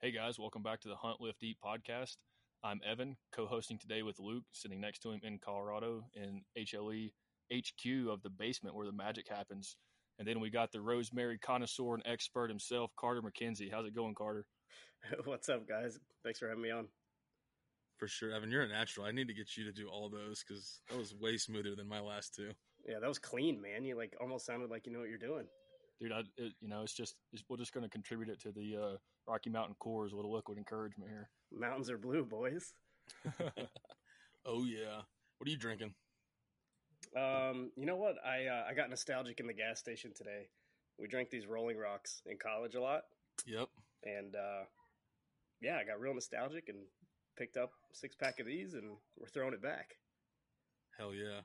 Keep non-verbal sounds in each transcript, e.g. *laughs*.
Hey guys, welcome back to the Hunt Lift Eat podcast. I'm Evan, co-hosting today with Luke, sitting next to him in Colorado in HLE HQ of the basement where the magic happens. And then we got the rosemary connoisseur and expert himself, Carter McKenzie. How's it going, Carter? *laughs* What's up, guys? Thanks for having me on. For sure, Evan, you're a natural. I need to get you to do all those because that was way smoother than my last two. Yeah, that was clean, man. You like almost sounded like you know what you're doing dude. I, it, you know, it's just it's, we're just going to contribute it to the uh, Rocky Mountain Coors, with a little liquid encouragement here. Mountains are blue, boys. *laughs* oh yeah. What are you drinking? Um, you know what? I uh, I got nostalgic in the gas station today. We drank these Rolling Rocks in college a lot. Yep. And uh, yeah, I got real nostalgic and picked up six pack of these, and we're throwing it back. Hell yeah.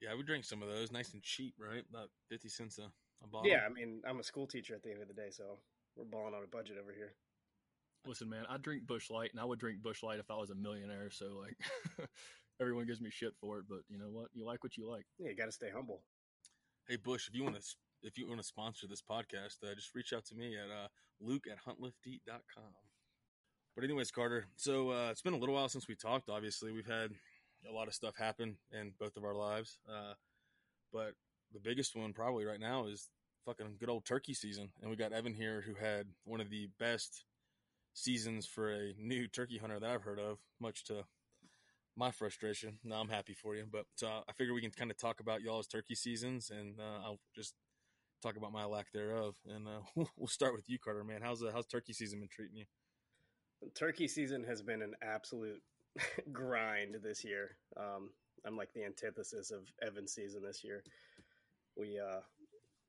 Yeah, we drink some of those, nice and cheap, right? About fifty cents a, a bottle. yeah, I mean, I'm a school teacher at the end of the day, so we're balling on a budget over here. Listen, man, I drink Busch Light, and I would drink Busch Light if I was a millionaire. So, like, *laughs* everyone gives me shit for it, but you know what? You like what you like. Yeah, you got to stay humble. Hey, Busch, if you want to, if you want to sponsor this podcast, uh, just reach out to me at uh, Luke at huntlifteat.com. But anyways, Carter, so uh, it's been a little while since we talked. Obviously, we've had a lot of stuff happen in both of our lives, uh, but the biggest one probably right now is fucking good old turkey season. And we got Evan here who had one of the best seasons for a new turkey hunter that I've heard of, much to my frustration. Now I'm happy for you, but uh, I figure we can kind of talk about y'all's turkey seasons, and uh, I'll just talk about my lack thereof. And uh, *laughs* we'll start with you, Carter. Man, how's how's turkey season been treating you? Turkey season has been an absolute *laughs* grind this year. Um, I'm like the antithesis of Evan season this year we uh,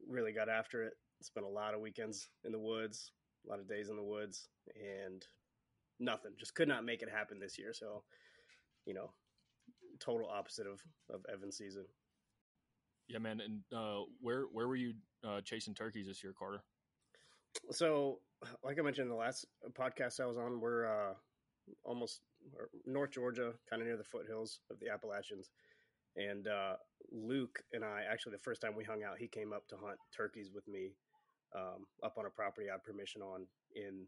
really got after it. Spent a lot of weekends in the woods, a lot of days in the woods, and nothing. Just could not make it happen this year. So, you know, total opposite of of Evan's season. Yeah, man. And uh, where where were you uh, chasing turkeys this year, Carter? So, like I mentioned in the last podcast I was on, we're uh, almost North Georgia, kind of near the foothills of the Appalachians. And uh, Luke and I, actually, the first time we hung out, he came up to hunt turkeys with me um, up on a property I had permission on in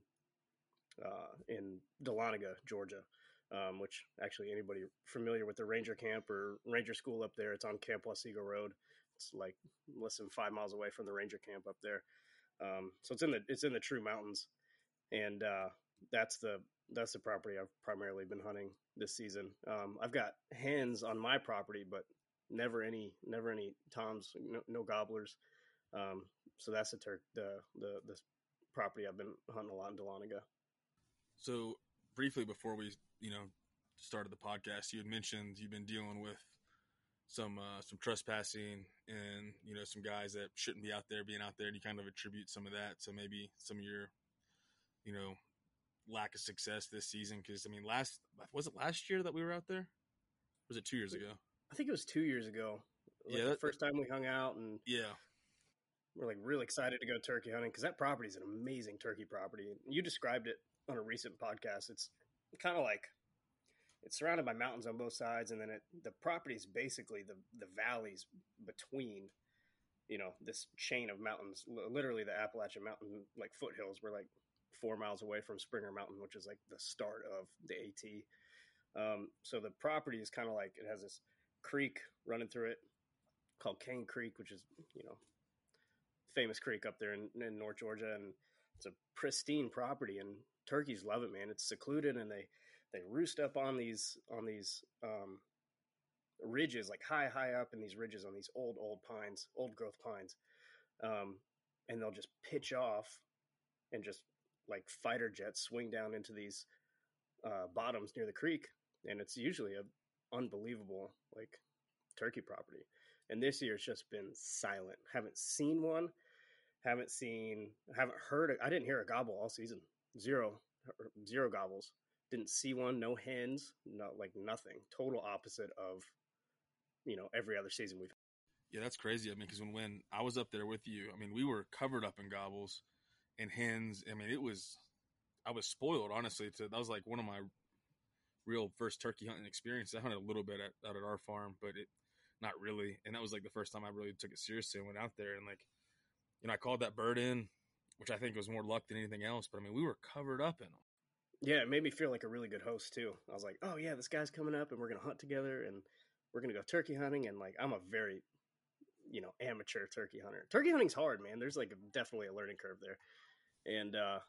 uh, in Dahlonega, Georgia. Um, which actually anybody familiar with the ranger camp or ranger school up there, it's on Camp Wahsega Road. It's like less than five miles away from the ranger camp up there. Um, so it's in the it's in the true mountains, and uh, that's the that's the property I've primarily been hunting this season. Um, I've got hens on my property, but never any never any toms, no, no gobblers. Um, so that's the, tur- the the the property I've been hunting a lot in Dahlonega. So briefly before we you know started the podcast, you had mentioned you've been dealing with some uh, some trespassing and you know some guys that shouldn't be out there being out there, and you kind of attribute some of that to maybe some of your you know lack of success this season? Because I mean, last was it last year that we were out there? was it two years ago? I think it was two years ago. Like yeah, that, the first time we hung out, and yeah, we're like really excited to go turkey hunting because that property is an amazing turkey property. You described it on a recent podcast. It's kind of like it's surrounded by mountains on both sides, and then it, the property is basically the the valleys between you know this chain of mountains literally the appalachian mountain like foothills we're like four miles away from Springer Mountain, which is like the start of the AT. Um, so the property is kind of like it has this creek running through it called Cane Creek, which is you know famous creek up there in, in North Georgia, and it's a pristine property. And turkeys love it, man. It's secluded, and they they roost up on these on these um, ridges, like high high up in these ridges on these old old pines, old growth pines, um, and they'll just pitch off and just like fighter jets swing down into these uh, bottoms near the creek, and it's usually a unbelievable like turkey property. And this year it's just been silent. Haven't seen one. Haven't seen. Haven't heard. I didn't hear a gobble all season. Zero. Zero gobbles. Didn't see one. No hens. Not like nothing. Total opposite of you know every other season we've. Yeah, that's crazy. I mean, because when when I was up there with you, I mean, we were covered up in gobbles and hens. I mean, it was I was spoiled honestly. To that was like one of my real first turkey hunting experiences. I hunted a little bit at, out at our farm, but it not really. And that was like the first time I really took it seriously and went out there and like, you know, I called that bird in which I think was more luck than anything else. But I mean, we were covered up in them. Yeah, it made me feel like a really good host too. I was like, oh yeah, this guy's coming up, and we're gonna hunt together, and we're gonna go turkey hunting, and like I'm a very, you know, amateur turkey hunter. Turkey hunting's hard, man. There's like definitely a learning curve there, and uh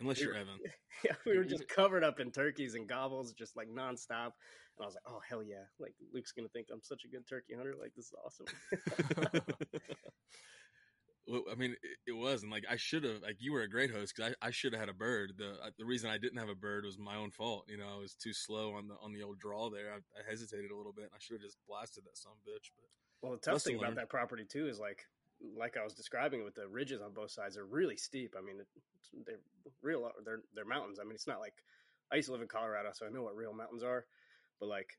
Unless you're were- Evan. *laughs* yeah, we were just covered up in turkeys and gobbles, just like nonstop. And I was like, oh hell yeah, like Luke's gonna think I'm such a good turkey hunter. Like this is awesome. *laughs* *laughs* Well, I mean, it, it was, and like I should have, like you were a great host because I, I should have had a bird. The uh, the reason I didn't have a bird was my own fault. You know, I was too slow on the on the old draw there. I, I hesitated a little bit, and I should have just blasted that some bitch. But Well, the tough thing about that property too is like, like I was describing with the ridges on both sides, they're really steep. I mean, they're real. Uh, they're they're mountains. I mean, it's not like I used to live in Colorado, so I know what real mountains are. But like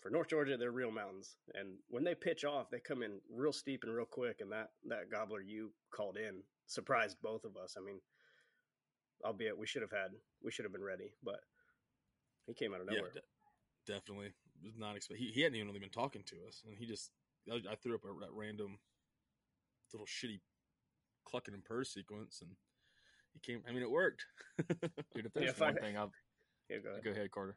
for North Georgia, they're real mountains, and when they pitch off, they come in real steep and real quick. And that that gobbler you called in surprised both of us. I mean, albeit we should have had we should have been ready, but he came out of yeah, nowhere. de- definitely was not expect. He, he hadn't even really been talking to us, and he just I, I threw up a, that random little shitty clucking and purr sequence, and he came. I mean, it worked. *laughs* Dude, if Yeah, there's if I- one thing, I've Yeah, go ahead. go ahead, Carter.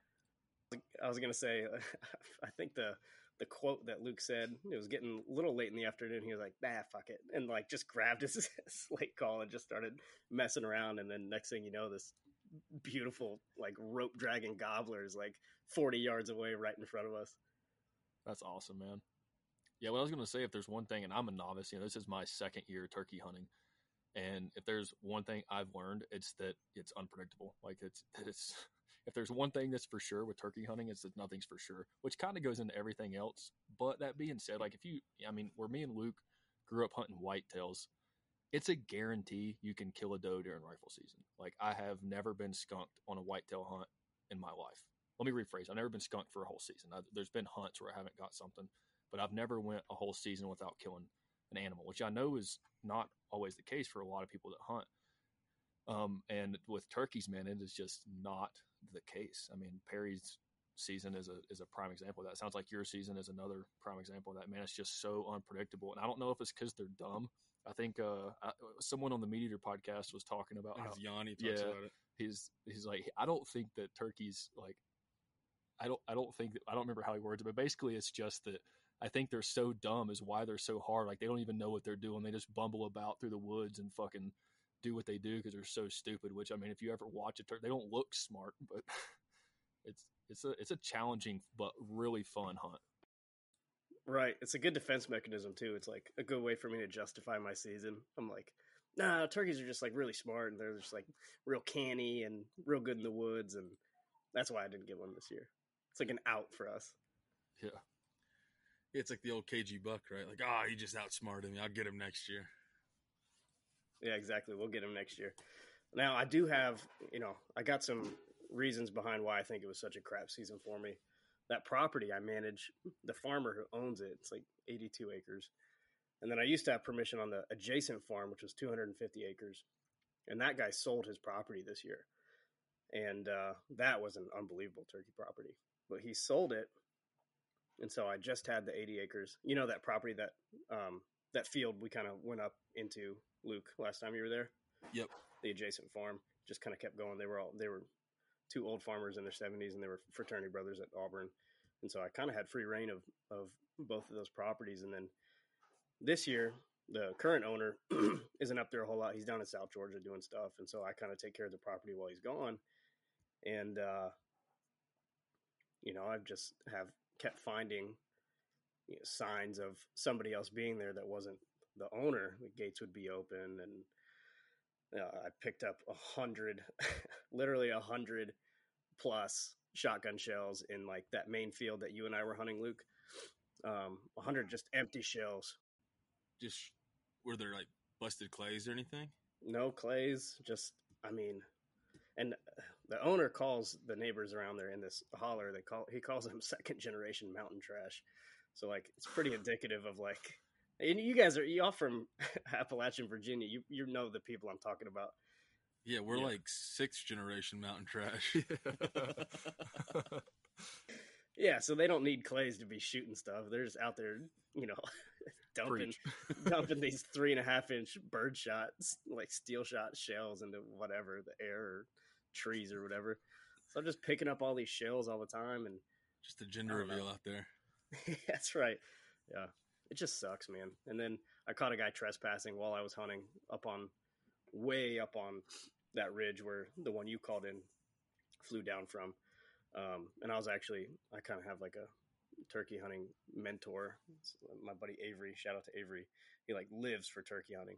I was gonna say, *laughs* I think the the quote that Luke said it was getting a little late in the afternoon. He was like, "Ah, fuck it," and like just grabbed his *laughs* slate call and just started messing around. And then next thing you know, this beautiful like rope dragger gobbler is like forty yards away, right in front of us. That's awesome, man. Yeah, what I was going to say, if there's one thing, and I'm a novice, you know, this is my second year turkey hunting, and if there's one thing I've learned, it's that it's unpredictable. Like it's it's *laughs* if there's one thing that's for sure with turkey hunting, it's that nothing's for sure, which kind of goes into everything else. But that being said, like if you, I mean, where me and Luke grew up hunting whitetails, it's a guarantee you can kill a doe during rifle season. Like I have never been skunked on a whitetail hunt in my life. Let me rephrase. I've never been skunked for a whole season. I, there's been hunts where I haven't got something, but I've never went a whole season without killing an animal, which I know is not always the case for a lot of people that hunt. Um, and with turkeys, man, it is just not the case. I mean, Perry's season is a is a prime example of that. It sounds like your season is another prime example of that. Man, it's just so unpredictable, and I don't know if it's because they're dumb. I think uh, I, someone on the Meat Eater podcast was talking about how Yanni talks yeah. about it. he's he's like I don't think that turkeys like I don't I don't think that I don't remember how he words it, but basically it's just that I think they're so dumb is why they're so hard. Like they don't even know what they're doing. They just bumble about through the woods and fucking do what they do because they're so stupid. Which I mean, if you ever watch a turkey, they don't look smart, but *laughs* it's it's a it's a challenging but really fun hunt. Right. It's a good defense mechanism too. It's like a good way for me to justify my season. I'm like, nah, turkeys are just like really smart and they're just like real canny and real good in the woods, and that's why I didn't get one this year. It's like an out for us. Yeah, It's like the old KG Buck, right? Like, ah, he just outsmarted me. I'll get him next year. Yeah, exactly. We'll get him next year. Now, I do have, you know, I got some reasons behind why I think it was such a crap season for me. That property I manage, the farmer who owns it, it's like 82 acres. And then I used to have permission on the adjacent farm, which was 250 acres. And that guy sold his property this year. And uh, that was an unbelievable turkey property. But he sold it. And so I just had the 80 acres. You know, that property, that um, that field we kind of went up into, Luke, last time you were there? Yep. the adjacent farm just kind of kept going. They were all they were two old farmers in their seventies, and they were fraternity brothers at Auburn, and so I kind of had free reign of of both of those properties. And then this year, the current owner *clears throat* isn't up there a whole lot. He's down in South Georgia doing stuff, and so I kind of take care of the property while he's gone. And uh, you know, I've just have kept finding you know, signs of somebody else being there that wasn't the owner. The gates would be open, and uh, I picked up a hundred, *laughs* literally a hundred plus shotgun shells in like that main field that you and I were hunting, Luke. Um, a hundred just empty shells, Just were there like busted clays or anything? no clays. Just, I mean, and the owner calls the neighbors around there in this holler. They call he calls *laughs* them second generation mountain trash. So like, it's pretty indicative of like. And you guys are y'all from *laughs* Appalachian, Virginia. You you know the people I'm talking about. Yeah, we're Yeah. like sixth generation mountain trash. *laughs* Yeah, so they don't need clays to be shooting stuff. They're just out there, you know, dumping dumping these three and a half inch bird shots, like steel shot shells into whatever the air or trees or whatever. So I'm just picking up all these shells all the time, and Just a gender don't know. reveal out there. *laughs* that's right. Yeah, it just sucks, man. And then I caught a guy trespassing while I was hunting up on, way up on that ridge where the one you called in flew down from. Um, and I was actually, I kind of have like a turkey hunting mentor. It's my buddy Avery. Shout out to Avery. He like lives for turkey hunting.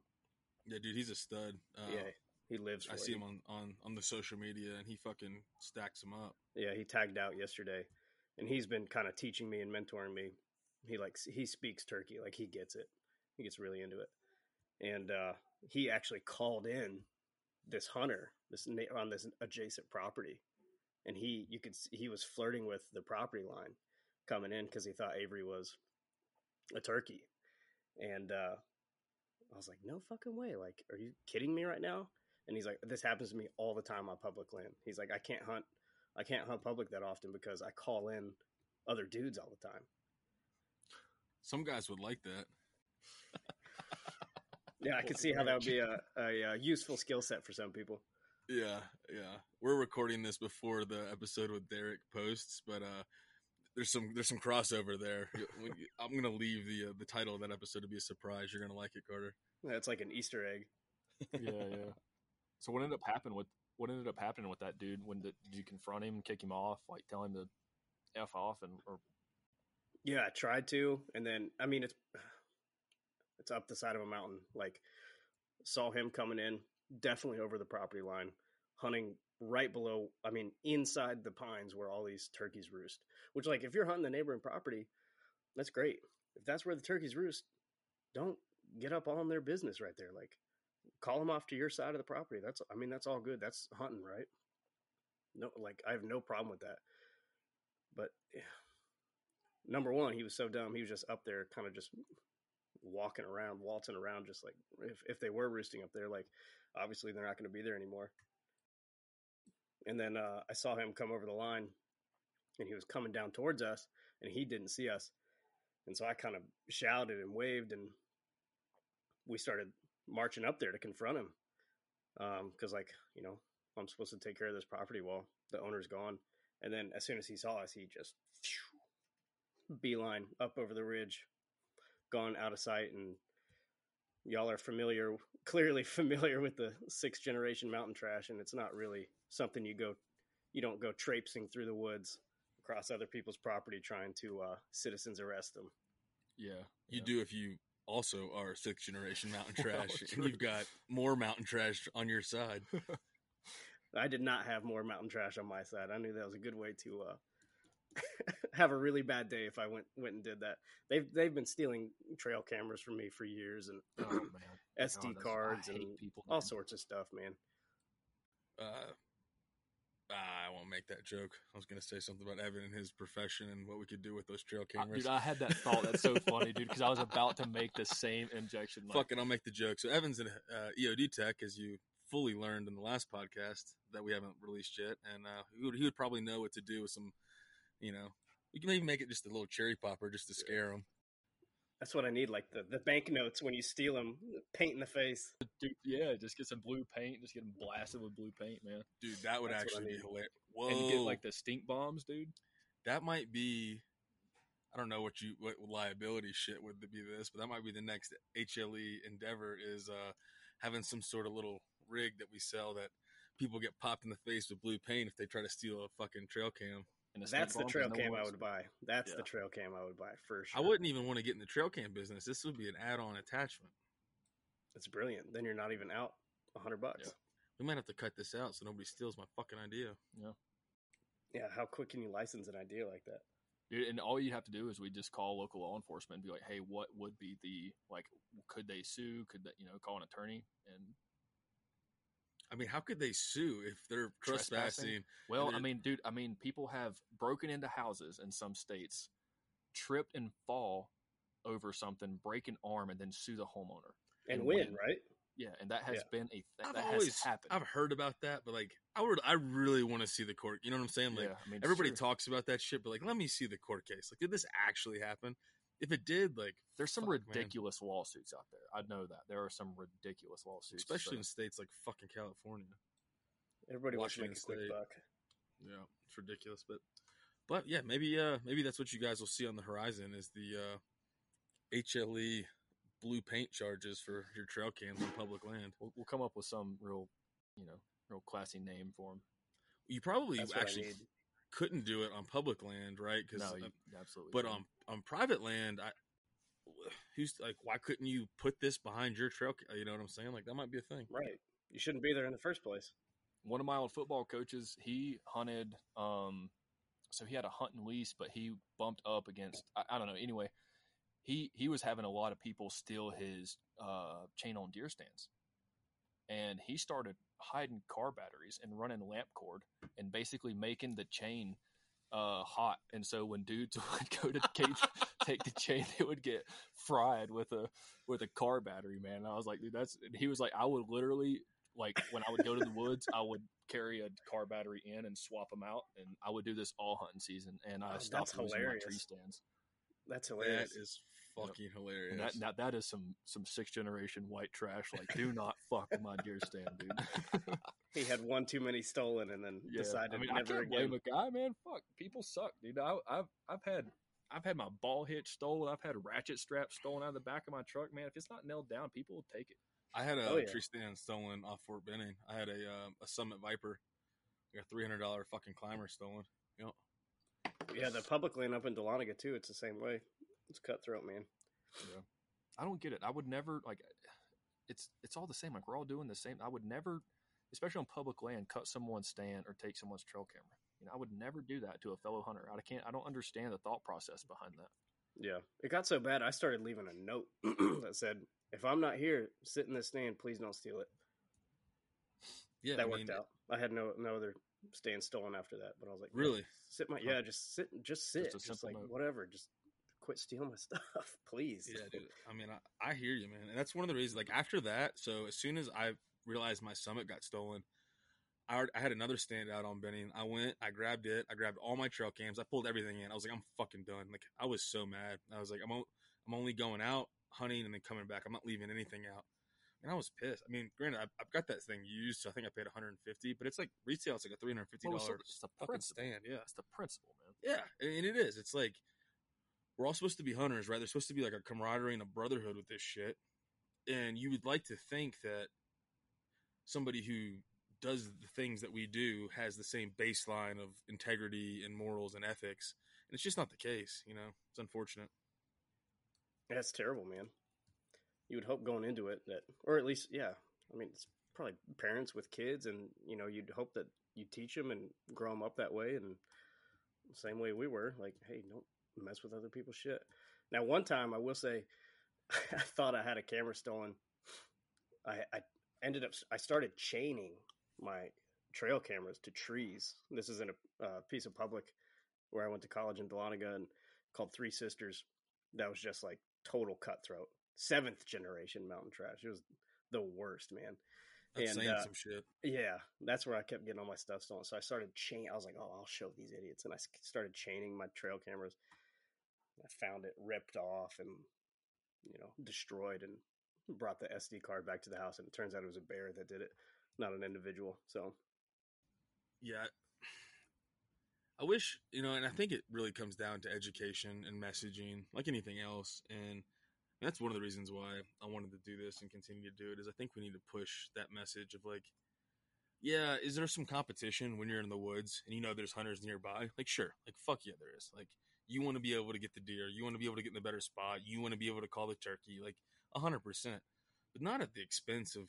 Yeah, dude, he's a stud. Uh, yeah, he lives. For I it. see him on, on on the social media, and he fucking stacks them up. Yeah, he tagged out yesterday, and he's been kind of teaching me and mentoring me. He likes he speaks turkey, like he gets it. He gets really into it, and uh, he actually called in this hunter this on this adjacent property, and he you could he was flirting with the property line coming in because he thought Avery was a turkey, and uh, I was like, no fucking way! Like, are you kidding me right now? And he's like, this happens to me all the time on public land. He's like, I can't hunt I can't hunt public that often because I call in other dudes all the time. Some guys would like that. *laughs* Yeah, I could see how that would be a, a, uh useful skill set for some people. Yeah, yeah. We're recording this before the episode with Derek posts, but uh there's some there's some crossover there. *laughs* I'm gonna leave the uh, the title of that episode to be a surprise. You're gonna like it, Carter. Yeah, it's like an Easter egg. yeah, yeah. So what ended up happening with what ended up happening with that dude? When did, did you confront him, kick him off, like tell him to f off, and or Yeah, I tried to, and then I mean it's *sighs* it's up the side of a mountain. Like saw him coming in, definitely over the property line, hunting right below. I mean, inside the pines where all these turkeys roost. Which, like, if you're hunting the neighboring property, that's great. If that's where the turkeys roost, don't get up on their business right there. Like, call them off to your side of the property. That's, I mean, that's all good. That's hunting, right? No, like, I have no problem with that. But yeah. number one, he was so dumb. He was just up there, kind of just walking around, waltzing around, just like if if they were roosting up there, like obviously they're not going to be there anymore. And then uh, I saw him come over the line, and he was coming down towards us, and he didn't see us, and so I kind of shouted and waved, and we started marching up there to confront him, because like you know I'm supposed to take care of this property while the owner's gone, and then as soon as he saw us, he just beeline up over the ridge, gone out of sight, and y'all are familiar, clearly *laughs* familiar with the sixth generation mountain trash, and it's not really something you go, you don't go traipsing through the woods across other people's property trying to uh, citizens arrest them. yeah, You yeah. do if you also are sixth generation mountain *laughs* trash, true. and you've got more mountain trash on your side. *laughs* I did not have more mountain trash on my side. I knew that was a good way to uh, *laughs* have a really bad day if I went went and did that. They've they've been stealing trail cameras from me for years and Oh. SD *clears throat* God, cards and people, all man. sorts of stuff, man. Uh, ah, I won't make that joke. I was gonna say something about Evan and his profession and what we could do with those trail Uh, cameras. Dude, I had that thought. That's so funny, dude, because I was about to make the same injection. Like, Fucking, I'll make the joke. So Evan's an uh, EOD tech, as you fully learned in the last podcast that we haven't released yet, and uh, he would he would probably know what to do with some, you know, you can maybe make it just a little cherry popper just to scare him. That's what I need, like the the banknotes when you steal them, paint in the face. dude, yeah, just get some blue paint, just get them blasted with blue paint, man. Dude, that would That's actually be hilarious. Whoa, And you get like the stink bombs, dude. that might be. I don't know what you what liability shit would be this, but that might be the next HLE endeavor is uh having some sort of little rig that we sell that people get popped in the face with blue paint if they try to steal a fucking trail cam. And stink That's the bombs, trail no cam I would buy. That's Yeah. the trail cam I would buy for sure. I wouldn't even want to get in the trail cam business. This would be an add-on attachment. It's brilliant. Then you're not even out a hundred bucks. Yeah. We might have to cut this out so nobody steals my fucking idea. Yeah. Yeah. How quick can you license an idea like that? Dude, and all you have to do is we just call local law enforcement and be like, "Hey, what would be the like? Could they sue? Could they, you know, call an attorney?" And I mean, how could they sue if they're Trespassing? trespassing? well, And I mean, dude, I mean, people have broken into houses in some states, tripped and fall over something, break an arm, and then sue the homeowner And, And win, win. right? Yeah, and that has Yeah. been a thing I've that always has happened. I've heard about that, but like I would I really want to see the court. You know what I'm saying? Like yeah, I mean, everybody sure. talks about that shit, but like let me see the court case. Like did this actually happen? If it did, like There's some fuck, man. ridiculous lawsuits out there. I know that there are some ridiculous lawsuits, especially so- in states like fucking California. Everybody wants to make a Washington quick State. buck. Yeah, it's ridiculous, but but yeah, maybe uh maybe that's what you guys will see on the horizon is the uh HLE blue paint charges for your trail cams on public land. we'll, we'll come up with some real, you know, real classy name for them. You probably That's what I actually need. Couldn't do it on public land, right? Because No, you absolutely. but can. on on private land, I who's like why couldn't you put this behind your trail? You know what I'm saying? Like that might be a thing. Right. You shouldn't be there in the first place. one of my old football coaches, he hunted. Um, so he had a hunting lease, but he bumped up against. I, I don't know. Anyway, he he was having a lot of people steal his uh, chain on deer stands, and he started hiding car batteries and running lamp cord and basically making the chain uh, hot. And so when dudes *laughs* would go to take, *laughs* take the chain, it would get fried with a with a car battery. Man, and I was like, dude, that's. And he was like, I would literally like when I would go to the woods, I would carry a car battery in and swap them out, and I would do this all hunting season. And I Oh, stopped that's losing my tree stands. That's hilarious. is fucking hilarious. And that, that that is some some sixth generation white trash. Like, do not fuck with my deer stand, dude. *laughs* he had one too many stolen and then Yeah, decided I mean, I never can't again. blame a guy, man. Fuck, people suck, dude. I, I've I've had I've had my ball hitch stolen. I've had ratchet straps stolen out of the back of my truck, man. If it's not nailed down, people will take it. I had a Oh, yeah. tree stand stolen off Fort Benning. I had a um, a Summit Viper, like a three hundred dollar fucking climber stolen. You know, Yeah, the public land up in Dahlonega too. It's the same way. It's cutthroat, man. Yeah. I don't get it. I would never like. It's it's all the same. Like we're all doing the same. I would never, especially on public land, cut someone's stand or take someone's trail camera. You know, I would never do that to a fellow hunter. I can't. I don't understand the thought process behind that. Yeah, it got so bad. I started leaving a note *clears throat* that said, "If I'm not here, sit in this stand. Please don't steal it." yeah, that I worked mean, out. I had no no other stand stolen after that. But I was like, Really? sit my yeah, just sit, just sit, Just just, like note. whatever, just quit stealing my *laughs* stuff, please." Yeah, dude. I mean, I, I hear you, man, and that's one of the reasons. Like after that, so as soon as I realized my Summit got stolen, I, I had another stand out on Benning. I went, I grabbed it, I grabbed all my trail cams, I pulled everything in. I was like, I'm fucking done. Like I was so mad. I was like, I'm o- I'm only going out hunting and then coming back. I'm not leaving anything out. And I was pissed. I mean, granted, I've, I've got that thing used, so I think I paid 150, but it's like retail. It's like a 350 Well, it's, the- it's the fucking principle. stand. Yeah, It's the principle, man. yeah, and it is. It's like we're all supposed to be hunters, right? There's supposed to be like a camaraderie and a brotherhood with this shit. And you would like to think that somebody who does the things that we do has the same baseline of integrity and morals and ethics. And it's just not the case, you know. It's unfortunate. That's terrible, man. You would hope going into it that, or at least, yeah. I mean, it's probably parents with kids, and you know, you'd hope that you teach them and grow them up that way, and the same way we were. Like, hey, don't mess with other people's shit. Now, one time, I will say, *laughs* I thought I had a camera stolen. I, I ended up, I started chaining my trail cameras to trees. This is in a uh, piece of public where I went to college in Dahlonega and called Three Sisters. That was just like total cutthroat. Seventh generation mountain trash. It was the worst, man. That's And, saying uh, some shit. Yeah, that's where I kept getting all my stuff stolen. So I started chain. I was like, "Oh, I'll show these idiots," and I started chaining my trail cameras. I found it ripped off and you know destroyed, and brought the SD card back to the house. And it turns out it was a bear that did it, not an individual. So yeah i wish you know and i think it really comes down to education and messaging like anything else and that's one of the reasons why i wanted to do this and continue to do it is i think we need to push that message of like yeah is there some competition when you're in the woods and you know there's hunters nearby like sure like fuck yeah there is like you want to be able to get the deer you want to be able to get in the better spot you want to be able to call the turkey like 100% but not at the expense of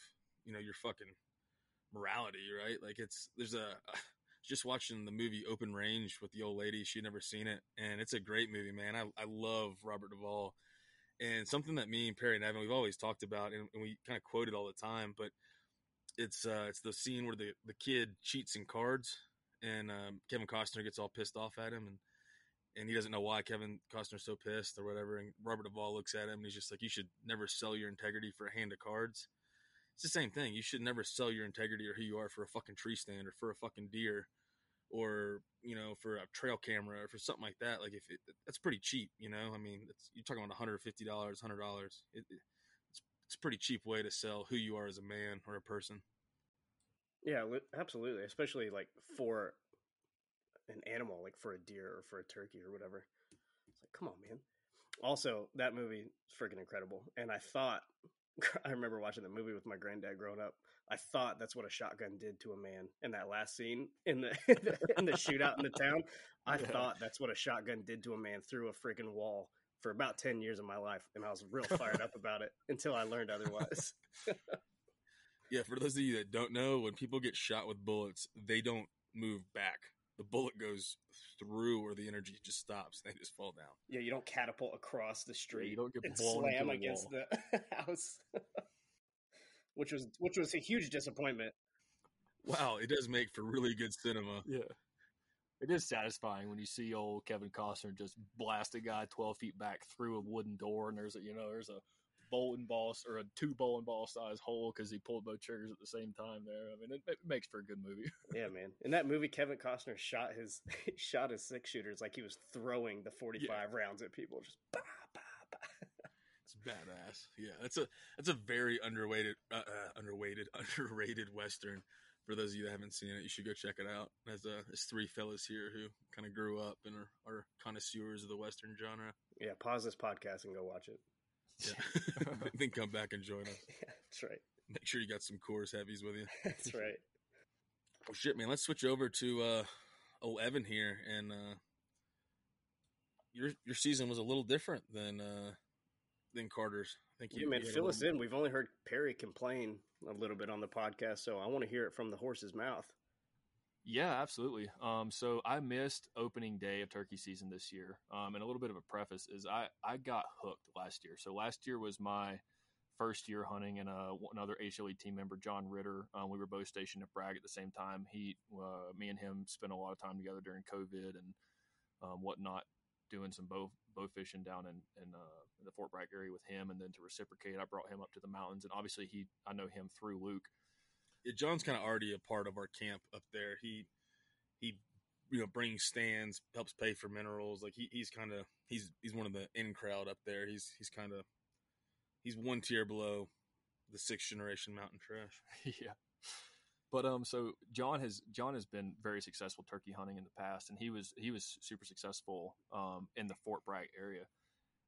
you know your fucking morality right like it's there's a *sighs* just watching the movie Open Range with the old lady. She'd never seen it, and it's a great movie, man. I, I love Robert Duvall, and something that me and Perry and Evan we've always talked about, and, and we kind of quote it all the time. But it's uh, it's the scene where the the kid cheats in cards, and um, Kevin Costner gets all pissed off at him, and and he doesn't know why Kevin Costner's so pissed or whatever. And Robert Duvall looks at him, and he's just like, "You should never sell your integrity for a hand of cards." it's the same thing. You should never sell your integrity or who you are for a fucking tree stand or for a fucking deer or you know for a trail camera or for something like that. Like if it, that's pretty cheap, you know. I mean, you're talking about 150 dollars, hundred dollars. It, it's it's a pretty cheap way to sell who you are as a man or a person. Yeah, absolutely. Especially like for an animal, like for a deer or for a turkey or whatever. It's like, come on, man. Also, that movie is freaking incredible. And I thought, *laughs* I remember watching the movie with my granddad growing up. I thought that's what a shotgun did to a man in that last scene *laughs* in the in the shootout in the town. I yeah. thought that's what a shotgun did to a man through a freaking wall for about ten years of my life, and I was real fired up about it until I learned otherwise. *laughs* yeah, for those of you that don't know, when people get shot with bullets, they don't move back the bullet goes through or the energy just stops. They just fall down. Yeah, you don't catapult across the street. Yeah, you don't get and slam the against wall. the *laughs* house, *laughs* which was which was a huge disappointment. Wow, it does make for really good cinema. Yeah, it is satisfying when you see old Kevin Costner just blast a guy twelve feet back through a wooden door, and there's a you know there's a bowling ball or a two bowling ball size hole because he pulled both triggers at the same time. There, I mean, it, it makes for a good movie. *laughs* yeah, man. In that movie, Kevin Costner shot his *laughs* shot his six shooters like he was throwing the forty five yeah. rounds at people, just bah, bah, bah. *laughs* It's badass. Yeah, that's a that's a very underrated, uh, uh, underrated, underrated western. For those of you that haven't seen it, you should go check it out. As uh, there's three fellas here who kind of grew up and are, are connoisseurs of the western genre. Yeah, pause this podcast and go watch it. Yeah. *laughs* *laughs* then come back and join us. Yeah, that's right. Make sure you got some Coors heavies with you. *laughs* that's right. Well, shit, man. Let's switch over to uh, old Evan here, and uh, your your season was a little different than uh, than Carter's. Thank you. Yeah, man. Fill us in. We've only heard Perry complain a little bit on the podcast, so I want to hear it from the horse's mouth. Yeah, absolutely. Um, so I missed opening day of turkey season this year. Um, and a little bit of a preface is I, I got hooked last year. So last year was my first year hunting, and uh, another HLE team member, John Ritter. Um, we were both stationed at Bragg at the same time. He, uh, me and him spent a lot of time together during COVID and um, whatnot, doing some bow bow fishing down in in, uh, in the Fort Bragg area with him. And then to reciprocate, I brought him up to the mountains, and obviously he I know him through Luke. John's kind of already a part of our camp up there. He he you know brings stands, helps pay for minerals. Like he, he's kind of he's he's one of the in crowd up there. He's he's kind of he's one tier below the sixth generation mountain trash. *laughs* yeah. But um, so John has John has been very successful turkey hunting in the past, and he was he was super successful um in the Fort Bragg area.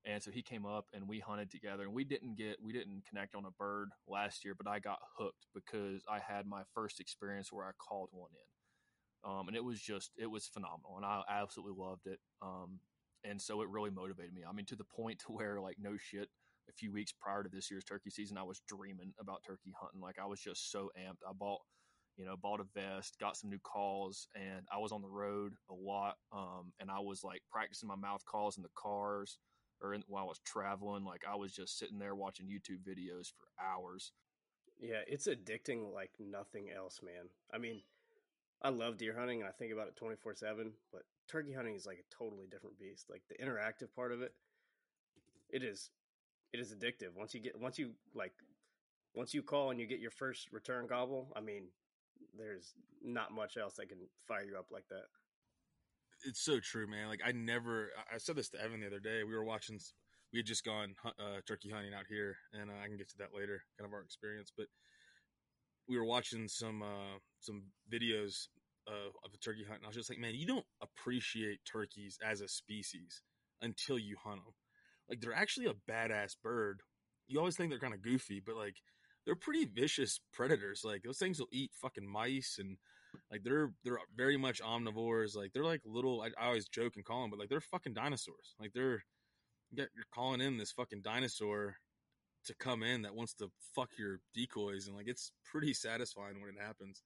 And so he came up and we hunted together and we didn't get, we didn't connect on a bird last year, but I got hooked because I had my first experience where I called one in. Um, and it was just, it was phenomenal and I absolutely loved it. Um, and so it really motivated me. I mean, to the point *laughs* to where like, no shit, a few weeks prior to this year's turkey season, I was dreaming about turkey hunting. Like I was just so amped. I bought, you know, bought a vest, got some new calls, and I was on the road a lot. Um, and I was like practicing my mouth calls in the cars or in, while I was traveling. Like I was just sitting there watching YouTube videos for hours. Yeah, it's addicting like nothing else, man. I mean, I love deer hunting and I think about it 24 7, but turkey hunting is like a totally different beast. Like the interactive part of it, it is, it is addictive. Once you get, once you like, once you call and you get your first return gobble, I mean, there's not much else that can fire you up like that it's so true, man. Like I never, I said this to Evan the other day. We were watching, we had just gone uh, turkey hunting out here, and uh, I can get to that later, kind of our experience. But we were watching some uh, some videos of the turkey hunt, and I was just like, man, you don't appreciate turkeys as a species until you hunt them. Like they're actually a badass bird. You always think they're kind of goofy, but like they're pretty vicious predators. Like those things will eat fucking mice and like they're they're very much omnivores. Like they're like little. I, I always joke and call them, but like they're fucking dinosaurs. Like they're you're calling in this fucking dinosaur to come in that wants to fuck your decoys, and like it's pretty satisfying when it happens.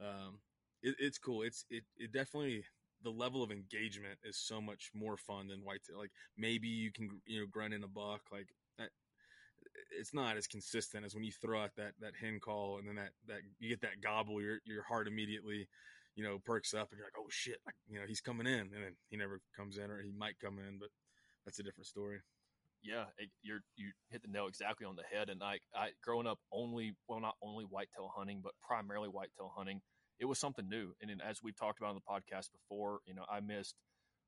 Um, it, it's cool. It's it it definitely the level of engagement is so much more fun than whitetail. Like maybe you can you know grunt in a buck like it's not as consistent as when you throw out that that hen call and then that that you get that gobble your your heart immediately you know perks up and you're like oh shit like, you know he's coming in and then he never comes in or he might come in but that's a different story yeah, it, you're you hit the nail exactly on the head. And I, I growing up only well, not only whitetail hunting, but primarily whitetail hunting. It was something new, and as we've talked about on the podcast before, you know, I missed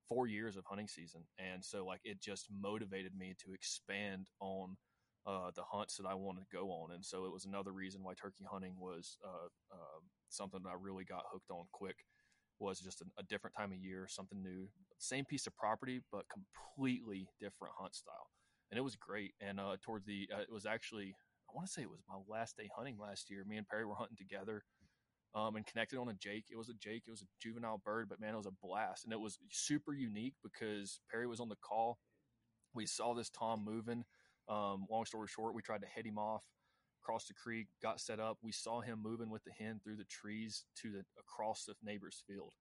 four years of hunting season, and so like it just motivated me to expand on uh, the hunts that I wanted to go on, and so it was another reason why turkey hunting was uh, uh, something that I really got hooked on quick. Was just a, a different time of year, something new, same piece of property, but completely different hunt style, and it was great. And uh, towards the, uh, it was actually I want to say it was my last day hunting last year. Me and Perry were hunting together. Um, and connected on a Jake. It was a Jake. It was a juvenile bird, but man, it was a blast, and it was super unique because Perry was on the call. We saw this Tom moving. Um, long story short, we tried to head him off across the creek, got set up. We saw him moving with the hen through the trees to the across the neighbor's field.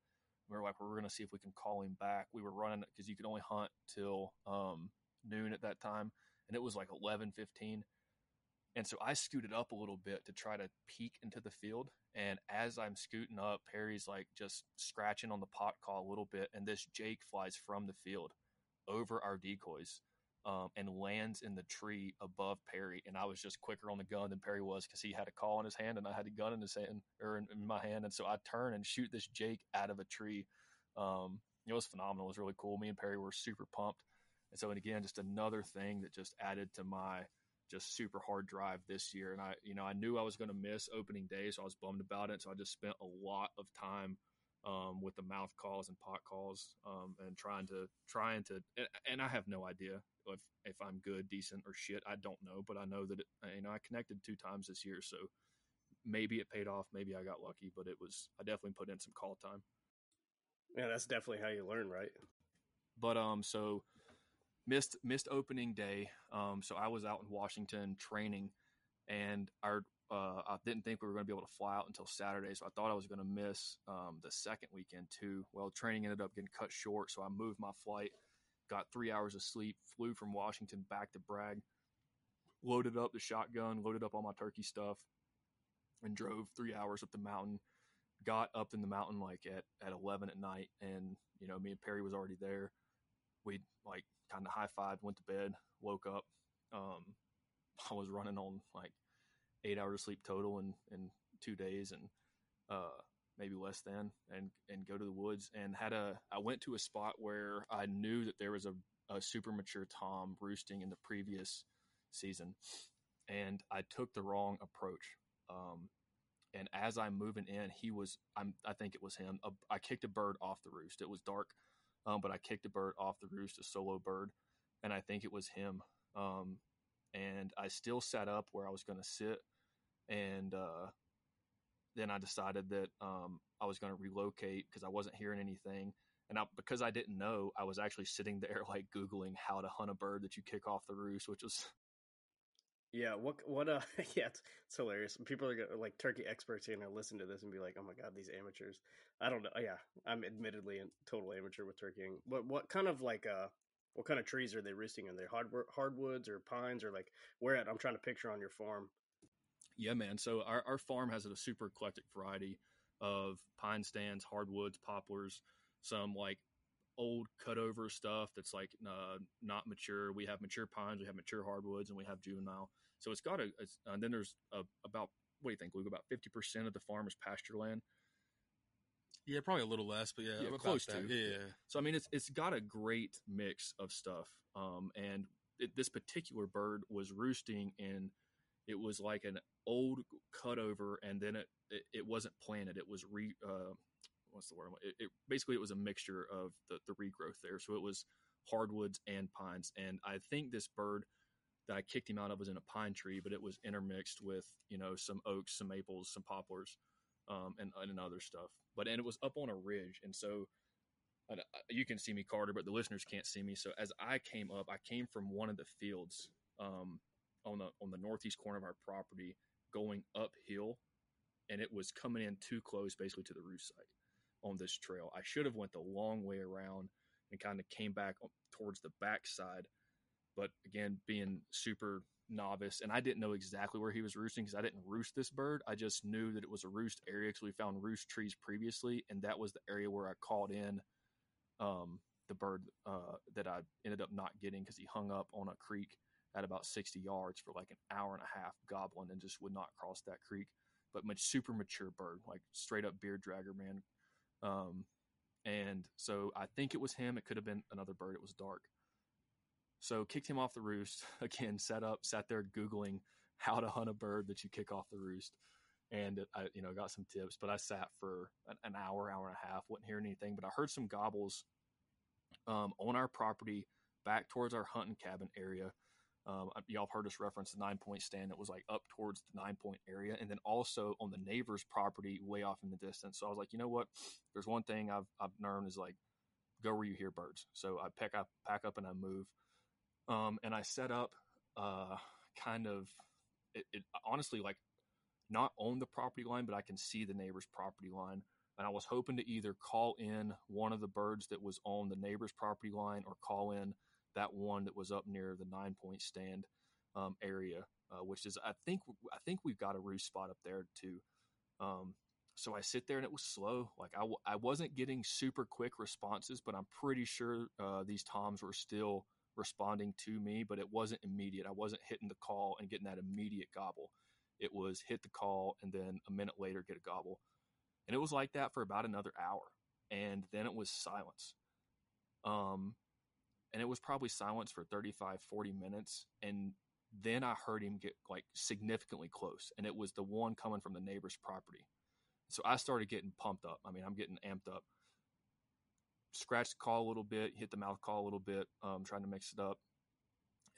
We were like, we're going to see if we can call him back. We were running because you could only hunt till um, noon at that time, and it was like eleven fifteen. And so I scooted up a little bit to try to peek into the field. And as I'm scooting up, Perry's like just scratching on the pot call a little bit. And this Jake flies from the field over our decoys um, and lands in the tree above Perry. And I was just quicker on the gun than Perry was because he had a call in his hand and I had a gun in his hand or in, in my hand. And so I turn and shoot this Jake out of a tree. Um, it was phenomenal. It was really cool. Me and Perry were super pumped. And so, and again, just another thing that just added to my just super hard drive this year. And I, you know, I knew I was going to miss opening day, so I was bummed about it. So I just spent a lot of time um, with the mouth calls and pot calls um, and trying to trying to and, and, I have no idea if if I'm good, decent, or shit. I don't know, but I know that it, you know I connected two times this year, so maybe it paid off, maybe I got lucky, but it was I definitely put in some call time. Yeah, that's definitely how you learn, right? But um, so missed missed opening day. Um, so I was out in Washington training, and our uh, I didn't think we were going to be able to fly out until Saturday, so I thought I was going to miss um, the second weekend too. Well, training ended up getting cut short, so I moved my flight, got three hours of sleep, flew from Washington back to Bragg, loaded up the shotgun, loaded up all my turkey stuff, and drove three hours up the mountain. Got up in the mountain like at at eleven at night, and you know me and Perry was already there. We like kind of high five, went to bed, woke up. Um, *laughs* I was running on like eight hours of sleep total in, in two days and uh, maybe less than and, and go to the woods and had a, I went to a spot where I knew that there was a, a super mature Tom roosting in the previous season and I took the wrong approach. Um, and as I'm moving in, he was, I'm, I think it was him. I kicked a bird off the roost. It was dark um, but I kicked a bird off the roost, a solo bird, and I think it was him. Um, and I still sat up where I was going to sit, and uh, then I decided that um, I was going to relocate because I wasn't hearing anything. And I, because I didn't know, I was actually sitting there *laughs* like googling how to hunt a bird that you kick off the roost, which was yeah, what what uh *laughs* yeah, it's, it's hilarious. People are gonna, like turkey experts are gonna listen to this and be like, "Oh my god, these amateurs." I don't know. Yeah, I'm admittedly a total amateur with turkeying. What what kind of like uh what kind of trees are they roosting in? They hard hardwoods or pines or like where at? I'm trying to picture on your farm. Yeah, man. So our our farm has a super eclectic variety of pine stands, hardwoods, poplars, some like old cutover stuff that's like uh, not mature. We have mature pines, we have mature hardwoods, and we have juvenile. So it's got a, it's, and then there's a, about, what do you think, Luke? About 50% of the farm is pasture land. Yeah, probably a little less, but yeah, yeah close that. to. Yeah. So I mean, it's it's got a great mix of stuff. Um, and it, this particular bird was roosting in, it was like an old cutover, and then it it, it wasn't planted. It was re uh, what's the word? It, it, basically it was a mixture of the the regrowth there. So it was hardwoods and pines, and I think this bird that I kicked him out of was in a pine tree, but it was intermixed with you know some oaks, some maples, some poplars, um, and and other stuff. But and it was up on a ridge, and so uh, you can see me, Carter, but the listeners can't see me. So as I came up, I came from one of the fields um, on the on the northeast corner of our property, going uphill, and it was coming in too close, basically to the roost site on this trail. I should have went the long way around and kind of came back towards the backside but again, being super novice, and I didn't know exactly where he was roosting because I didn't roost this bird. I just knew that it was a roost area because we found roost trees previously, and that was the area where I called in um, the bird uh, that I ended up not getting because he hung up on a creek at about 60 yards for like an hour and a half gobbling and just would not cross that creek. But much super mature bird, like straight up beard dragger, man. Um, and so I think it was him. It could have been another bird. It was dark. So kicked him off the roost *laughs* again. Set up, sat there googling how to hunt a bird that you kick off the roost, and I you know got some tips. But I sat for an, hour, hour and a half, wasn't hearing anything. But I heard some gobbles um, on our property, back towards our hunting cabin area. Um, y'all have heard us reference the nine point stand that was like up towards the nine point area, and then also on the neighbor's property way off in the distance. So I was like, you know what? There's one thing I've I've learned is like go where you hear birds. So I pack up pack up and I move, um, and I set up uh, kind of it, it honestly like not on the property line, but I can see the neighbor's property line. And I was hoping to either call in one of the birds that was on the neighbor's property line or call in that one that was up near the nine point stand um, area, uh, which is I think I think we've got a roost spot up there too. Um, so I sit there and it was slow. Like I w- I wasn't getting super quick responses, but I'm pretty sure uh, these toms were still responding to me, but it wasn't immediate. I wasn't hitting the call and getting that immediate gobble. It was hit the call and then a minute later get a gobble. And it was like that for about another hour. And then it was silence. Um, and it was probably silence for 35 40 minutes and then i heard him get like significantly close and it was the one coming from the neighbor's property. So i started getting pumped up. I mean i'm getting amped up. Scratched the call a little bit hit the mouth call a little bit um, trying to mix it up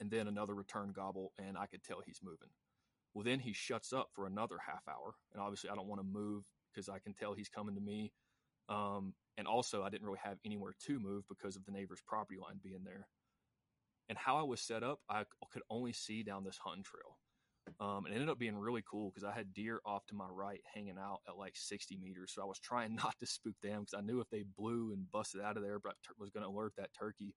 and then another return gobble and i could tell he's moving. Well then he shuts up for another half hour and obviously i don't want to move because i can tell he's coming to me um, and also, I didn't really have anywhere to move because of the neighbor's property line being there. And how I was set up, I could only see down this hunting trail. Um, it ended up being really cool because I had deer off to my right hanging out at like 60 meters. So I was trying *laughs* not to spook them because I knew if they blew and busted out of there, but I was going to alert that turkey.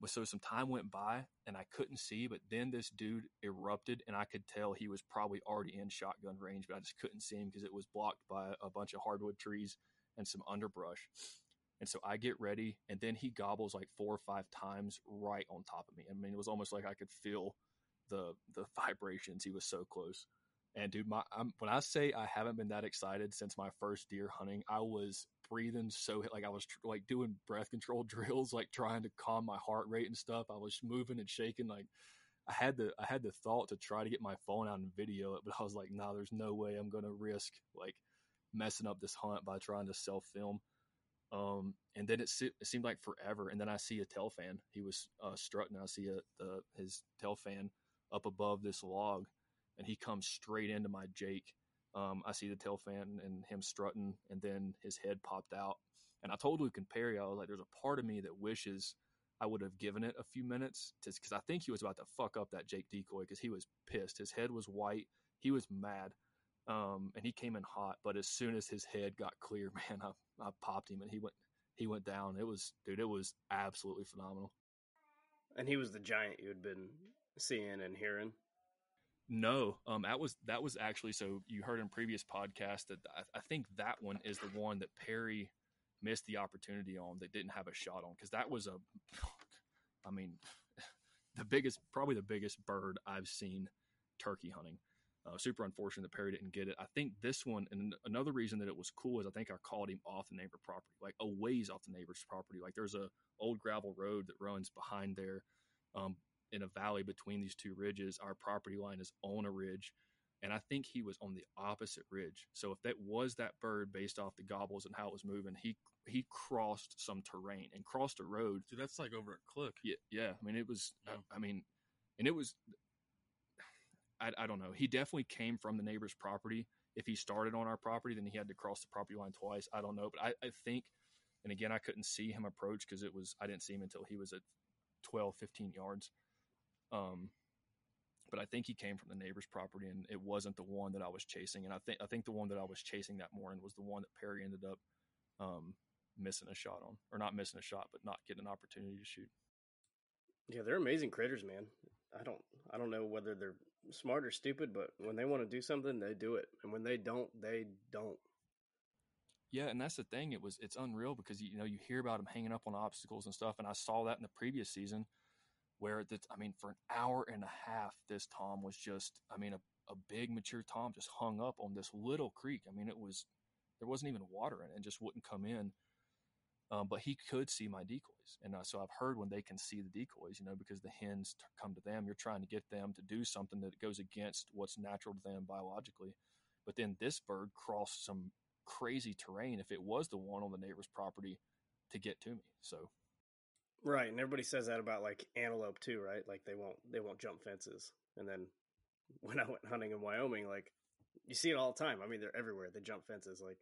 But so some time went by and I couldn't see, but then this dude erupted and I could tell he was probably already in shotgun range, but I just couldn't see him because it was blocked by a bunch of hardwood trees and some underbrush. And so I get ready, and then he gobbles like four or five times right on top of me. I mean, it was almost like I could feel the the *laughs* vibrations. He was so close. And dude, my I'm, when I say I haven't been that excited since my first deer hunting, I was breathing so like I was tr- like doing breath control *laughs* drills, like trying to calm my heart rate and stuff. I was moving and shaking. Like I had the I had the thought to try to get my phone out and video it, but I was like, nah, there's no way I'm gonna risk like messing up this hunt by trying to self film. Um, and then it, it, seemed like forever. And then I see a tail fan. He was uh, strutting. I see a, the, his tail fan up above this log, and he comes straight into my Jake. Um, I see the tail fan and him strutting, and then his head popped out. And I told Luke and Perry, I was like, "There's a part of me that wishes I would have given it a few minutes, because I think he was about to fuck up that Jake decoy because he was pissed. His head was white. He was mad um, and he came in hot. But as soon as his head got clear, *laughs* man, I, I popped him and he went he went down. It was dude, it was absolutely phenomenal. And he was the giant you had been seeing and hearing. No, um, that was that was actually so you heard in previous podcast that I, I think that one is the one that Perry missed the opportunity on that didn't have a shot on because that was a, *laughs* I mean, *laughs* the biggest probably the biggest bird I've seen turkey hunting. Uh, super unfortunate that Perry didn't get it. I think this one, and another reason that it was cool is I think I called him off the neighbor property, like a ways off the neighbor's property. Like there's a old gravel road that runs behind there, um, in a valley between these two ridges. Our property line is on a ridge, and I think he was on the opposite ridge. So if that was that bird based off the gobbles and how it was moving, he he crossed some terrain and crossed a road. Dude, that's like over at Cluck. Yeah, yeah. I mean, it was. Yeah. I, I mean, and it was I, I don't know. He definitely came from the neighbor's property. If he started on our property, then he had to cross the property line twice. I don't know, but I, I think, and again, I couldn't see him approach because it was I didn't see him until he was at 12, 15 yards. Um, but I think he came from the neighbor's property, and it wasn't the one that I was chasing. And I think I think the one that I was chasing that morning was the one that Perry ended up um, missing a shot on, or not missing a shot, but not getting an opportunity to shoot. Yeah, they're amazing critters, man. I don't I don't know whether they're smart or stupid, but when they want to do something, they do it, and when they don't, they don't. Yeah, and that's the thing. It was it's unreal because you know you hear about them hanging up on obstacles and stuff, and I saw that in the previous season where the I mean for an hour and a half this Tom was just I mean a, a big mature Tom just hung up on this little creek. I mean it was there wasn't even water in it and just wouldn't come in. Um, but he could see my decoys, and uh, so I've heard when they can see the decoys, you know, because the hens t- come to them, you're trying to get them to do something that goes against what's natural to them biologically. But then this bird crossed some crazy terrain if it was the one on the neighbor's property to get to me. So Right, and everybody says that about like antelope too, right? Like they won't they won't jump fences. And then *laughs* when I went hunting in Wyoming, like you see it all the time. I mean, they're everywhere. They jump fences. Like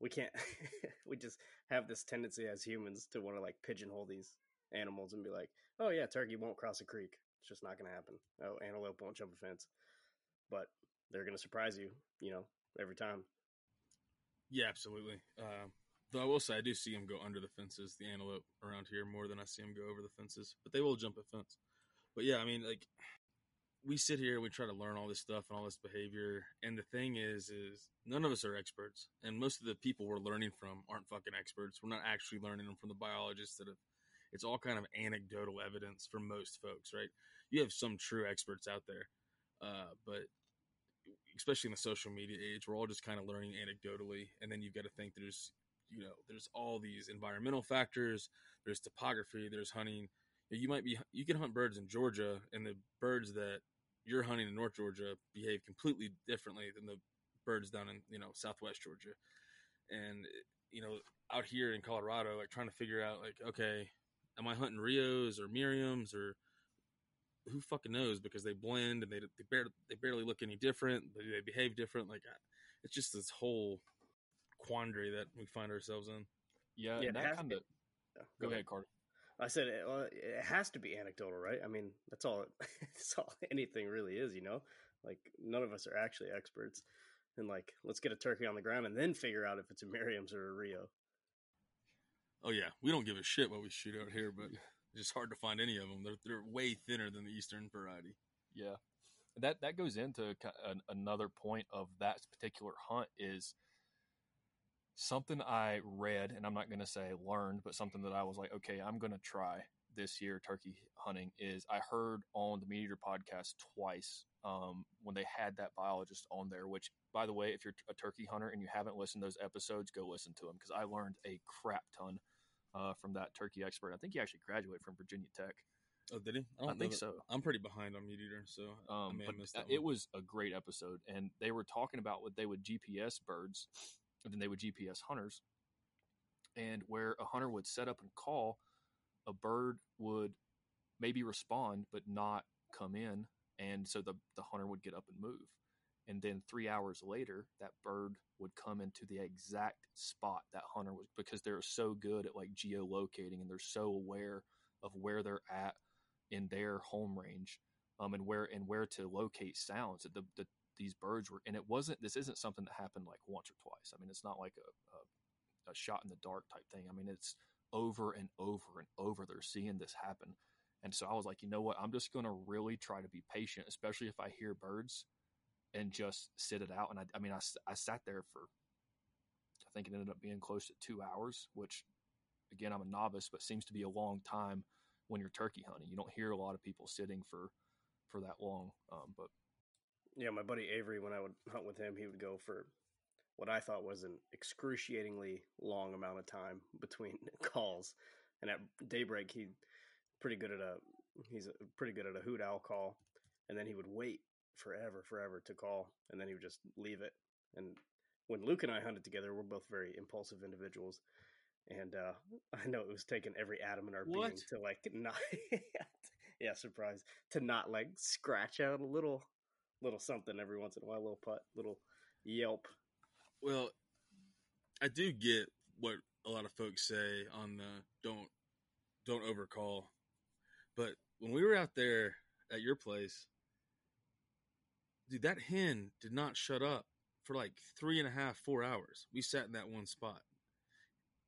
we can't *laughs* we just have this tendency as humans to want to like pigeonhole these animals and be like, "Oh yeah, turkey won't cross a creek. It's just not to happen. Oh, antelope won't jump a fence." But they're to surprise you, you know, every time. Yeah, absolutely. Uh, though I will say I do see them go under the fences, the antelope around here more than I see them go over the fences. But they will jump a fence. But yeah, I mean, like we sit here, we try to learn all this stuff and all this behavior, and the thing is, is none of us are experts, and most of the people we're learning from aren't fucking experts. We're not actually learning them from the biologists that have. It's all kind of anecdotal evidence for most folks, right? You have some true experts out there, uh, but especially in the social media age, we're all just kind of learning anecdotally, and then you've got to think there's, you know, there's all these environmental factors, there's topography, there's hunting. You might be you can hunt birds in Georgia, and the birds that you're hunting in North Georgia behave completely differently than the birds down in you know Southwest Georgia, and you know out here in Colorado, like trying to figure out like okay, am I hunting Rios or Merriams or who fucking knows because they blend and they they barely they barely look any different, but they behave different. Like it's just this whole quandary that we find ourselves in. yeah, Yeah, and that kind of Yeah, go ahead, Carter. I said it, well, it has to be anecdotal, right? I mean, that's all. *laughs* That's all anything really is, you know. Like none of us are actually experts, and like let's get a turkey on the ground and then figure out if it's a Merriam's or a Rio. Oh yeah, we don't give a shit what we shoot out here, but *laughs* it's just hard to find any of them. They're they're way thinner than the eastern variety. Yeah, that that goes into an, another point of that particular hunt is something I read, and I'm not going to say learned, but something that I was like, okay, I'm going to try this year turkey hunting. Is I heard on the Meat Eater podcast twice um, when they had that biologist on there. Which, by the way, if you're a turkey hunter and you haven't listened to those episodes, go listen to them because I learned a crap ton uh, from that turkey expert. I think he actually graduated from Virginia Tech. Oh, did he? I, don't know think that- so. I'm pretty behind on Meat Eater, so I Um, may but have missed uh, that it one. was a great episode, and they were talking about what they would GPS birds, and then they would GPS hunters, and where a hunter would set up and call, a bird would maybe respond but not come in, and so the the hunter would get up and move, and then three hours later, that bird would come into the exact spot that hunter was because they're so good at like geolocating and they're so aware of where they're at in their home range um, and where and where to locate sounds. The, the these birds were, and it wasn't. This isn't something that happened like once or twice. I mean, it's not like a, a, a shot in the dark type thing. I mean, it's over and over and over. They're seeing this happen, and so I was like, you know what? I'm just going to really try to be patient, especially if I hear birds, and just sit it out. And I, I mean, I, I sat there for, I think it ended up being close to two hours, which, again, I'm a novice, but seems to be a long time when you're turkey hunting. You don't hear a lot of people sitting for for that long. Um, but Yeah, my buddy Avery, when I would hunt with him, he would go for what I thought was an excruciatingly long amount of time between *laughs* calls. And at daybreak, he pretty good at a he's a, pretty good at a hoot owl call, and then he would wait forever, forever to call, and then he would just leave it. And when Luke and I hunted together, we're both very impulsive individuals, and uh, *laughs* I know it was taking every atom in our What? being to like *laughs* not, yeah, surprise, to not like scratch out a little little something every once in a while, little putt, little yelp. Well, I do get what a lot of folks say on the don't don't overcall, but when we were out there at your place, dude, that hen did not shut up for like three and a half, four hours. We sat in that one spot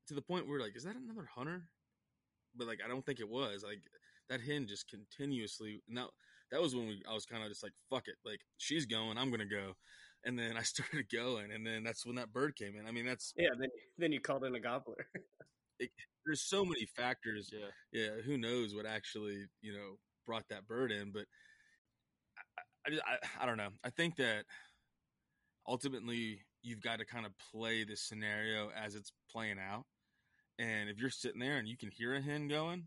to the point where we're like, is that another hunter? But like, I don't think it was. Like that hen just continuously. Now that was when we. I was kind of just like, fuck it. Like she's going, I'm gonna go. and then I *laughs* started going, and then that's when that bird came in. I mean, that's yeah. Then then you called in a gobbler. *laughs* it, there's so many factors. Yeah, yeah. Who knows what actually you know brought that bird in? But I, I, just, I, I don't know. I think that ultimately you've got to kind of play this scenario as it's playing out. And if you're sitting there and you can hear a hen going,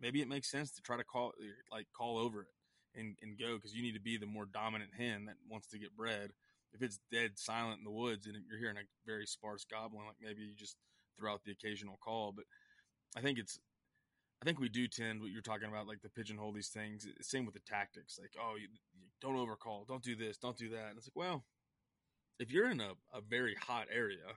maybe it makes sense to try to call like call over it and, and go because you need to be the more dominant hen that wants to get bred. If it's dead silent in the woods and you're hearing a very sparse gobbling, like maybe you just throw out the occasional call. But I think it's I think we do tend what you're talking about, like the pigeonhole these things. Eh, same with the tactics, like oh, you, you don't overcall, don't do this, don't do that. And it's like, well, if you're in a, a very hot area,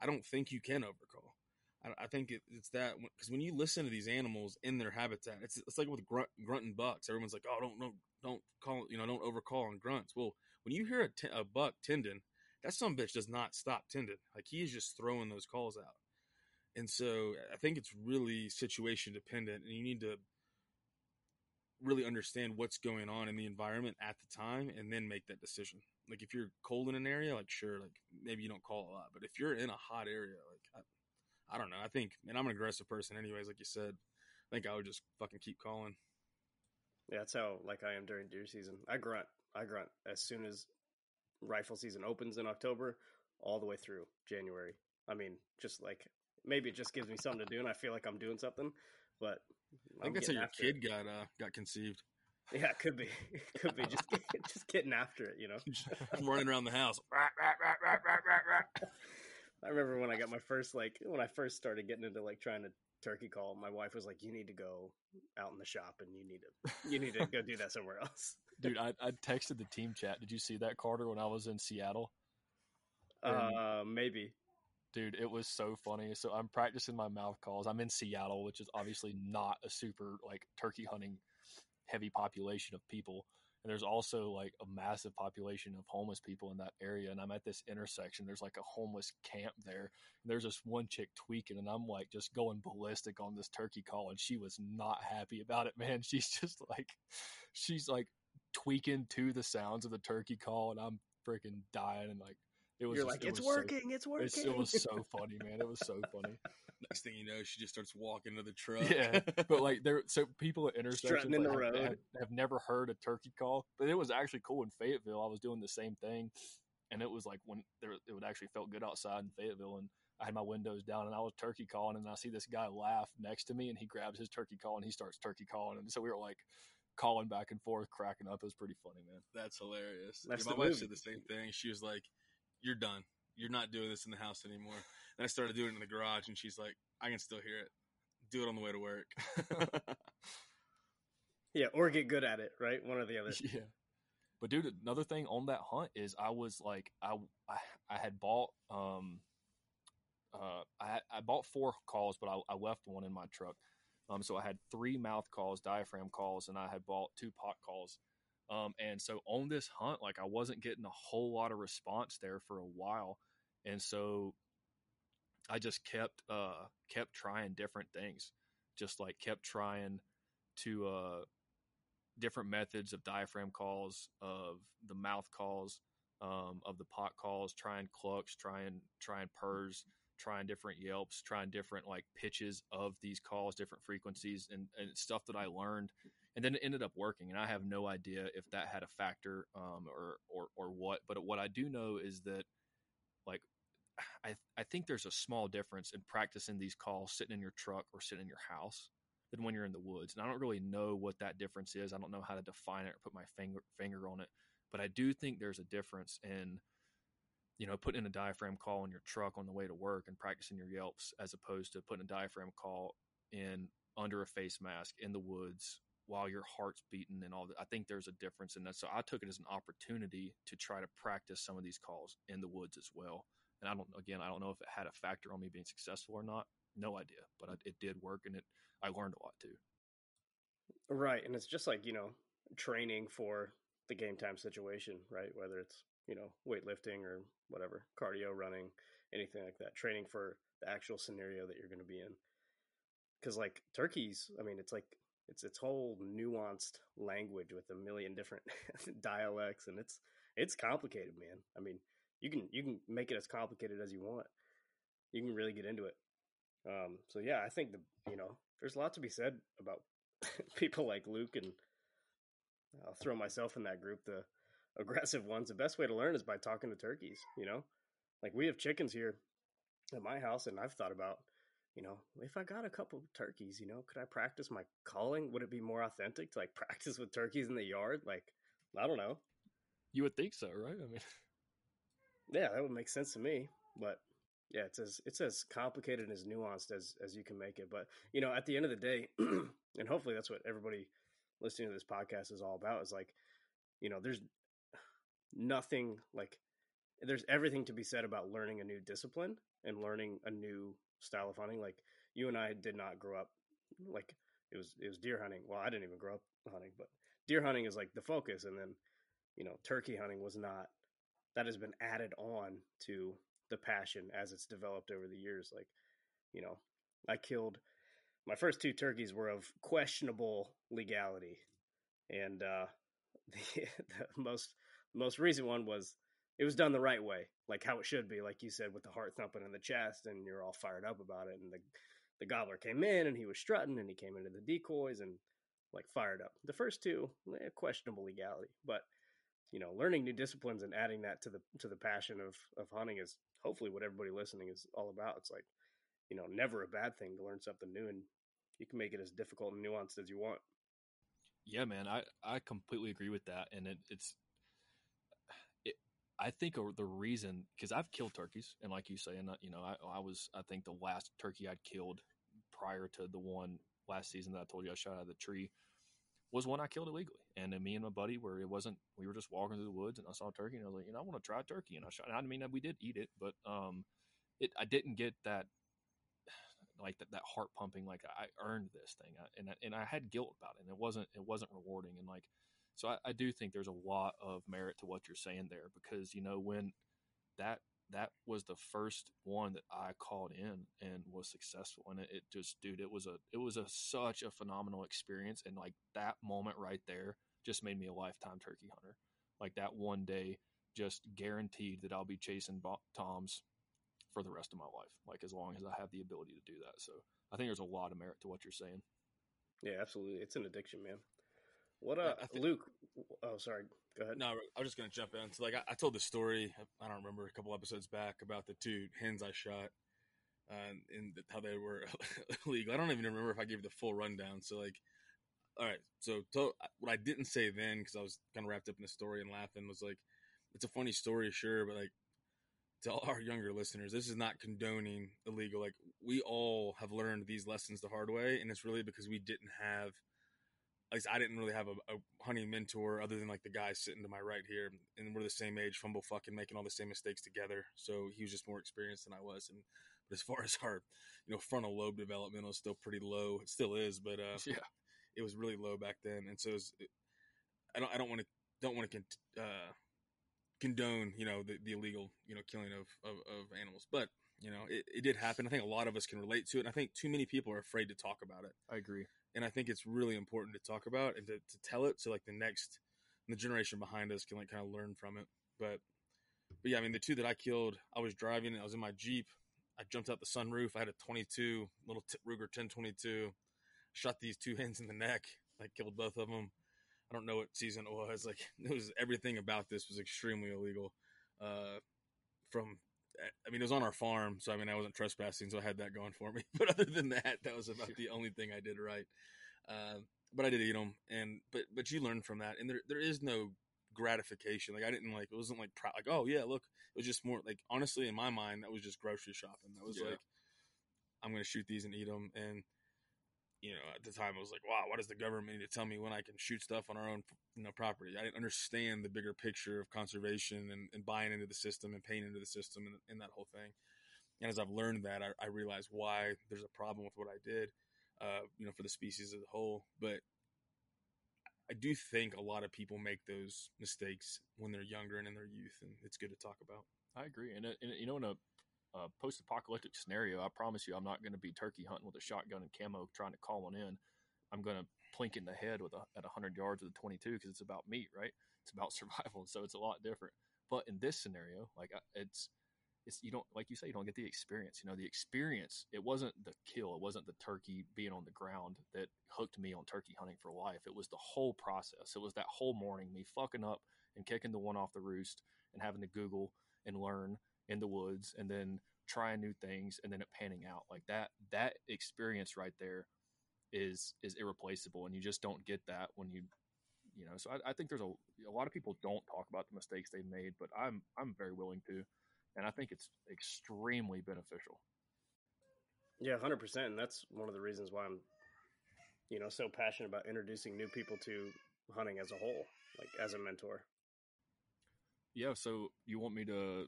I don't think you can overcall. I, think it, it's that because when you listen to these animals in their habitat, it's it's like with grunt, grunting bucks. Everyone's like, oh, don't don't don't call you know don't overcall on grunts. Well, when you hear a, t- a buck tending, that some bitch does not stop tending. Like he is just throwing those calls out. And so I think it's really situation dependent, and you need to really understand what's going on in the environment at the time and then make that decision. Like if you're cold in an area, like sure, like maybe you don't call a lot, but if you're in a hot area, like I, I don't know. I think, and I'm an aggressive person anyways, like you said. I think I would just fucking keep calling. Yeah, that's how like I am during deer season. I grunt. I grunt as soon as rifle season opens in October, all the way through January. I mean, just like maybe it just gives me something to do, and I feel like I'm doing something. But I think I'm that's how your kid it. got uh, got conceived. Yeah, it could be. It could be just just getting after it, you know. *laughs* running around the house. *laughs* *laughs* I remember when I got my first like when I first started getting into like trying to turkey call, my wife was like, "You need to go out in the shop and you need to you need to go do that *laughs* somewhere else." Dude, I *laughs* I texted the team chat. Did you see that Carter when I was in Seattle? Uh, maybe dude, it was so funny. So I'm practicing my mouth calls. I'm in Seattle, which is obviously not a super like turkey hunting heavy population of people. And there's also like a massive population of homeless people in that area. And I'm at this intersection. There's like a homeless camp there. And there's this one chick tweaking, and I'm like just going ballistic on this turkey call. And she was not happy about it, *laughs* man. She's just like, she's like tweaking to the sounds of the turkey call. And I'm freaking dying. And like, it was You're just, like, it it's working, so, it's working. it was so *laughs* funny, man. It was so funny. Next thing you know, she just starts walking to the *laughs* truck. Yeah, but like there, so people at intersections like, have, have, have, never heard a turkey call, but it was actually cool in Fayetteville. I was doing the same thing, and it was like when there, it would actually felt good outside in Fayetteville, and I had my windows down, and I was turkey calling, and I see this guy laugh next to me, and he grabs his turkey call and he starts turkey calling, and so we were like calling back and forth, cracking up. It was pretty funny, man. That's hilarious. That's yeah, my wife movie. said the same thing. She was like you're done. You're not doing this in the house anymore. And I started doing it in the garage, and she's like, I can still hear it. Do it on the way to work. *laughs* *laughs* yeah, or get good at it, right? One or the other. Yeah. But dude, another thing on that hunt is I was like, I I, I had bought um uh I I bought four calls, but I, I left one in my truck. Um, so I had three mouth calls, diaphragm calls, and I had bought two pot calls. Um, and so on this hunt, like I wasn't getting a whole lot of response there for a while. And so I just kept, uh, kept trying different things, just like kept trying to, uh, different methods of diaphragm calls, of the mouth calls, um, of the pot calls, trying clucks, trying, trying purrs, trying different yelps, trying different like pitches of these calls, different frequencies and, and stuff that I learned and then it ended up working. And I have no idea if that had a factor um, or or or what. But what I do know is that like I I think there's a small difference in practicing these calls sitting in your truck or sitting in your house than when you're in the woods. And I don't really know what that difference is. I don't know how to define it or put my finger finger on it. But I do think there's a difference in you know, putting a diaphragm call in your truck on the way to work and practicing your yelps as opposed to putting a diaphragm call in under a face mask in the woods while your heart's beating and all that. I think there's a difference in that. So I took it as an opportunity to try to practice some of these calls in the woods as well. And I don't, again, I don't know if it had a factor on me being successful or not. No idea, but it did work and it, I learned a lot too. Right. And it's just like, you know, training for the game time situation, right? Whether it's, you know, weightlifting or whatever, cardio, running, anything like that, training for the actual scenario that you're going to be in. Cause like turkeys, I mean, it's like it's its whole nuanced language with a million different *laughs* dialects, and it's it's complicated, man. I mean, you can you can make it as complicated as you want. You can really get into it. Um, so yeah, I think the you know there's a lot to be said about *laughs* people like Luke and I'll throw myself in that group. The aggressive ones. The best way to learn is by talking to turkeys. You know, like we have chickens here at my house, and I've thought about you know, if I got a couple turkeys, you know, could I practice my calling? Would it be more authentic to like *laughs* practice with turkeys in the yard? Like, I don't know. You would think so, right? I mean, *laughs* yeah, that would make sense to me. But yeah, it's as it's as complicated and as nuanced as as you can make it. But you know, at the end of the day, *clears throat* and hopefully that's what everybody listening to this podcast is all about. Is like, you know, there's nothing like there's everything to be said about learning a new discipline and learning a new style of hunting. Like you and I did not grow up like it was it was deer hunting. Well, I didn't even grow up hunting, but deer hunting is like the focus, and then you know turkey hunting was not. That has been added on to the passion as it's developed over the years. Like you know, I killed my first two turkeys were of questionable legality, and uh, *laughs* the, the most most recent one was it was done the right way, like how it should be, like you said, with the heart thumping in the chest, and you're all fired up about it. And the the gobbler came in, and he was strutting, and he came into the decoys, and like fired up. The first two, eh, questionable legality, but you know, learning new disciplines and adding that to the to the passion of of hunting is hopefully what everybody listening is all about. It's like, you know, never a bad thing to learn something new, and you can make it as difficult and nuanced as you want. Yeah, man, I I completely agree with that, and it, it's I think the reason because I've killed turkeys, and like you say, and you know, I, I was I think the last turkey I'd killed prior to the one last season that I told you I shot out of the tree was one I killed illegally. And then me and my buddy where it wasn't we were just walking through the woods and I saw a turkey and I was like, you know, I want to try turkey and I shot. And I mean, we did eat it, but um, it I didn't get that *sighs* like that, that heart pumping like I earned this thing I, and I, and I had guilt about it and it wasn't it wasn't rewarding and like so I, I do think there's a lot of merit to what you're saying there because you know when that that was the first one that I called in and was successful. And it, it, just, dude, it was a, it was a such a phenomenal experience. And like that moment right there just made me a lifetime turkey hunter. Like that one day just guaranteed that I'll be chasing toms for the rest of my life. Like as long as I have the ability to do that. So I think there's a lot of merit to what you're saying. Yeah, absolutely. It's an addiction, man. What uh, think, Luke? Oh, sorry. Go ahead. No, I was just gonna jump in. So, like, I, I, told the story. I don't remember a couple episodes back about the two hens I shot, uh, and the, how they were *laughs* illegal. I don't even remember if I gave the full rundown. So, like, all right. So, to, what I didn't say then, because I was kind of wrapped up in the story and laughing, was like, it's a funny story, sure, but like, to all our younger listeners, this is not condoning illegal. Like, we all have learned these lessons the hard way, and it's really because we didn't have at least I didn't really have a, a, hunting mentor other than like the guy sitting to my right here, and we're the same age, fumble fucking making all the same mistakes together. So he was just more experienced than I was. And but as *laughs* far as our, you know, frontal lobe development was still pretty low. It still is, but uh, yeah, it was really low back then. And so was, I don't, I don't want to, don't want to con- uh, condone, you know, the, the illegal, you know, killing of, of, of animals, but you know, it, it did happen. I think a lot of us can relate to it. And I think too many people are afraid to talk about it. I agree and I think it's really important to talk about and to, to tell it so like the next the generation behind us can like kind of learn from it. But but yeah, I mean the two that I killed, I was driving, I was in my Jeep, I jumped out the sunroof, I had a 22 little t- Ruger 1022, shot these two *laughs* hens in the neck, I killed both of them. I don't know what season it was. Like *laughs* it was everything about this was extremely illegal. Uh, from I mean, it was on our farm, so I mean, I wasn't trespassing, so I had that going for me. *laughs* But other than that, that was about the only thing I did right. Uh, but I did eat them, and but but you learn from that, and there there is no gratification. Like I didn't like it wasn't like proud, like oh yeah, look, it was just more like honestly in my mind that was just grocery shopping. That was yeah. like I'm gonna shoot these and eat them, and you know, at the time I was like, wow, why does the government need to tell me when I can shoot stuff on our own, you know, property? I didn't understand the bigger picture of conservation and, and buying into the system and paying into the system and, and that whole thing. And as I've learned that, I, I why there's a problem with what I did, uh, you know, for the species as a whole. But I do think a lot of people make those mistakes when they're younger and in their youth, and it's good to talk about. I agree, and, and you know, in a uh, post-apocalyptic scenario, I promise you, I'm not going to be turkey hunting with a shotgun and camo trying to call one in. I'm going to plink in the head with a, at 100 yards with a 22 because it's about meat, right? It's about *laughs* survival, so it's a lot different. But in this scenario, like it's it's you don't like you say you don't get the experience. You know, the experience. It wasn't the kill. It wasn't the turkey being on the ground that hooked me on turkey hunting for life. It was the whole process. It was that whole morning me fucking up and kicking the one off the roost and having to Google and learn in the woods and then trying new things and then it panning out like that. That experience right there is is irreplaceable, and you just don't get that when you you know. So I, I think there's a a lot of people don't talk about the mistakes they've made, but I'm I'm very willing to and I think it's extremely beneficial. Yeah, hundred percent. And that's one of the reasons why I'm, you know, so passionate about introducing new people to hunting as a whole, like as a mentor. Yeah. So you want me to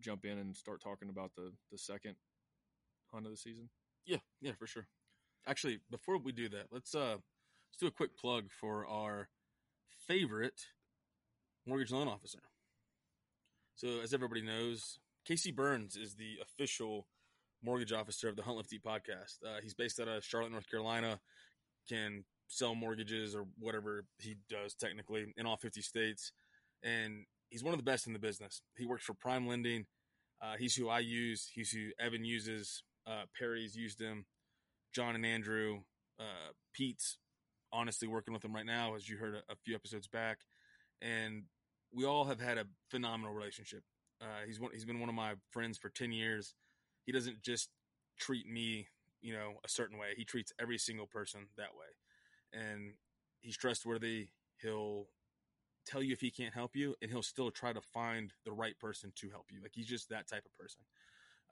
jump in and start talking about the the second hunt of the season? Yeah, yeah, for sure. Actually, before we do that, let's uh let's do a quick plug for our favorite mortgage loan officer. So, as everybody knows, Casey Burns is the official mortgage officer of the Hunt Lift Eat podcast. Uh, he's based out of Charlotte, North Carolina, can sell mortgages or whatever he does technically in all 50 states. And he's one of the best in the business. He works for PrimeLending. Uh, he's who I use. He's who Evan uses. Uh, Perry's used him. John and Andrew. Uh, Pete's honestly working with him right now, as you heard a, a few episodes back. And we all have had a phenomenal relationship. Uh, he's one, he's been one of my friends for 10 years. He doesn't just treat me, you know, a certain way. He treats every single person that way. And he's trustworthy. He'll tell you if he can't help you and he'll still try to find the right person to help you. Like he's just that type of person.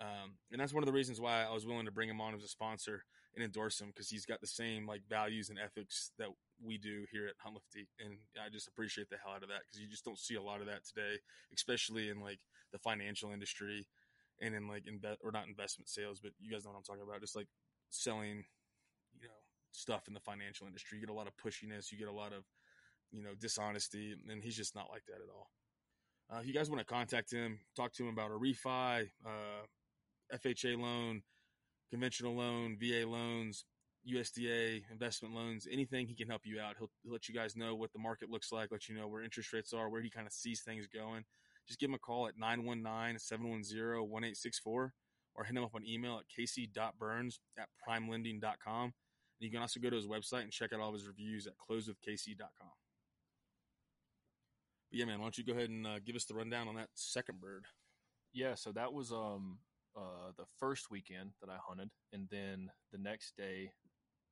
Um, and that's one of the reasons why I was willing to bring him on as a sponsor and endorse him because he's got the same like values and ethics that we do here at Hunt Lift And I just appreciate the hell out of that because you just don't see a lot of that today, especially in like the financial industry and in like invest or not investment sales, but you guys know what I'm talking about. Just like selling, you know, stuff in the financial industry. You get a lot of pushiness. You get a lot of, you know, dishonesty, and he's just not like that at all. Uh, if you guys want to contact him, talk to him about a refi, uh, FHA loan, conventional loan, VA loans, USDA investment loans, anything he can help you out. He'll, he'll, let you guys know what the market looks like, let you know where interest rates are, where he kind of sees things going. Just give him a call at 919-710-1864 or hit him up on email at casey.burns at primelending.com. And you can also go to his website and check out all of his reviews at closewithcasey.com. But yeah, man, why don't you go ahead and uh, give us the rundown on that second bird? Yeah, so that was um uh, the first weekend that I hunted, and then the next day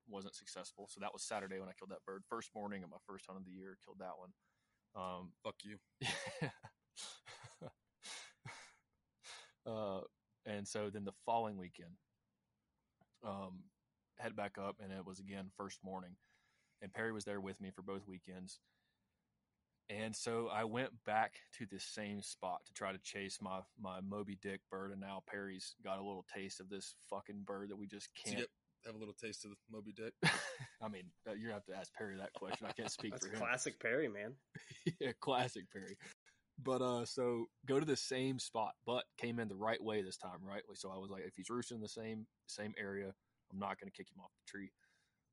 wasn't successful. So that was Saturday when I killed that bird. First morning of my first hunt of the year, killed that one. Um, Fuck you. *laughs* *laughs* uh, and so then the following weekend, um, head back up, and it was again first morning, and Perry was there with me for both weekends. And so I went back to the same spot to try to chase my my Moby Dick bird, and now Perry's got a little taste of this fucking bird that we just can't get, have a little taste of Moby Dick. *laughs* I mean, uh, you have to ask Perry that question. I can't speak That's for him. classic Perry, man. *laughs* yeah, classic Perry. But uh, so go to the same spot, but came in the right way this time, right? So I was like, if he's roosting in the same same area, I'm not going to kick him off the tree.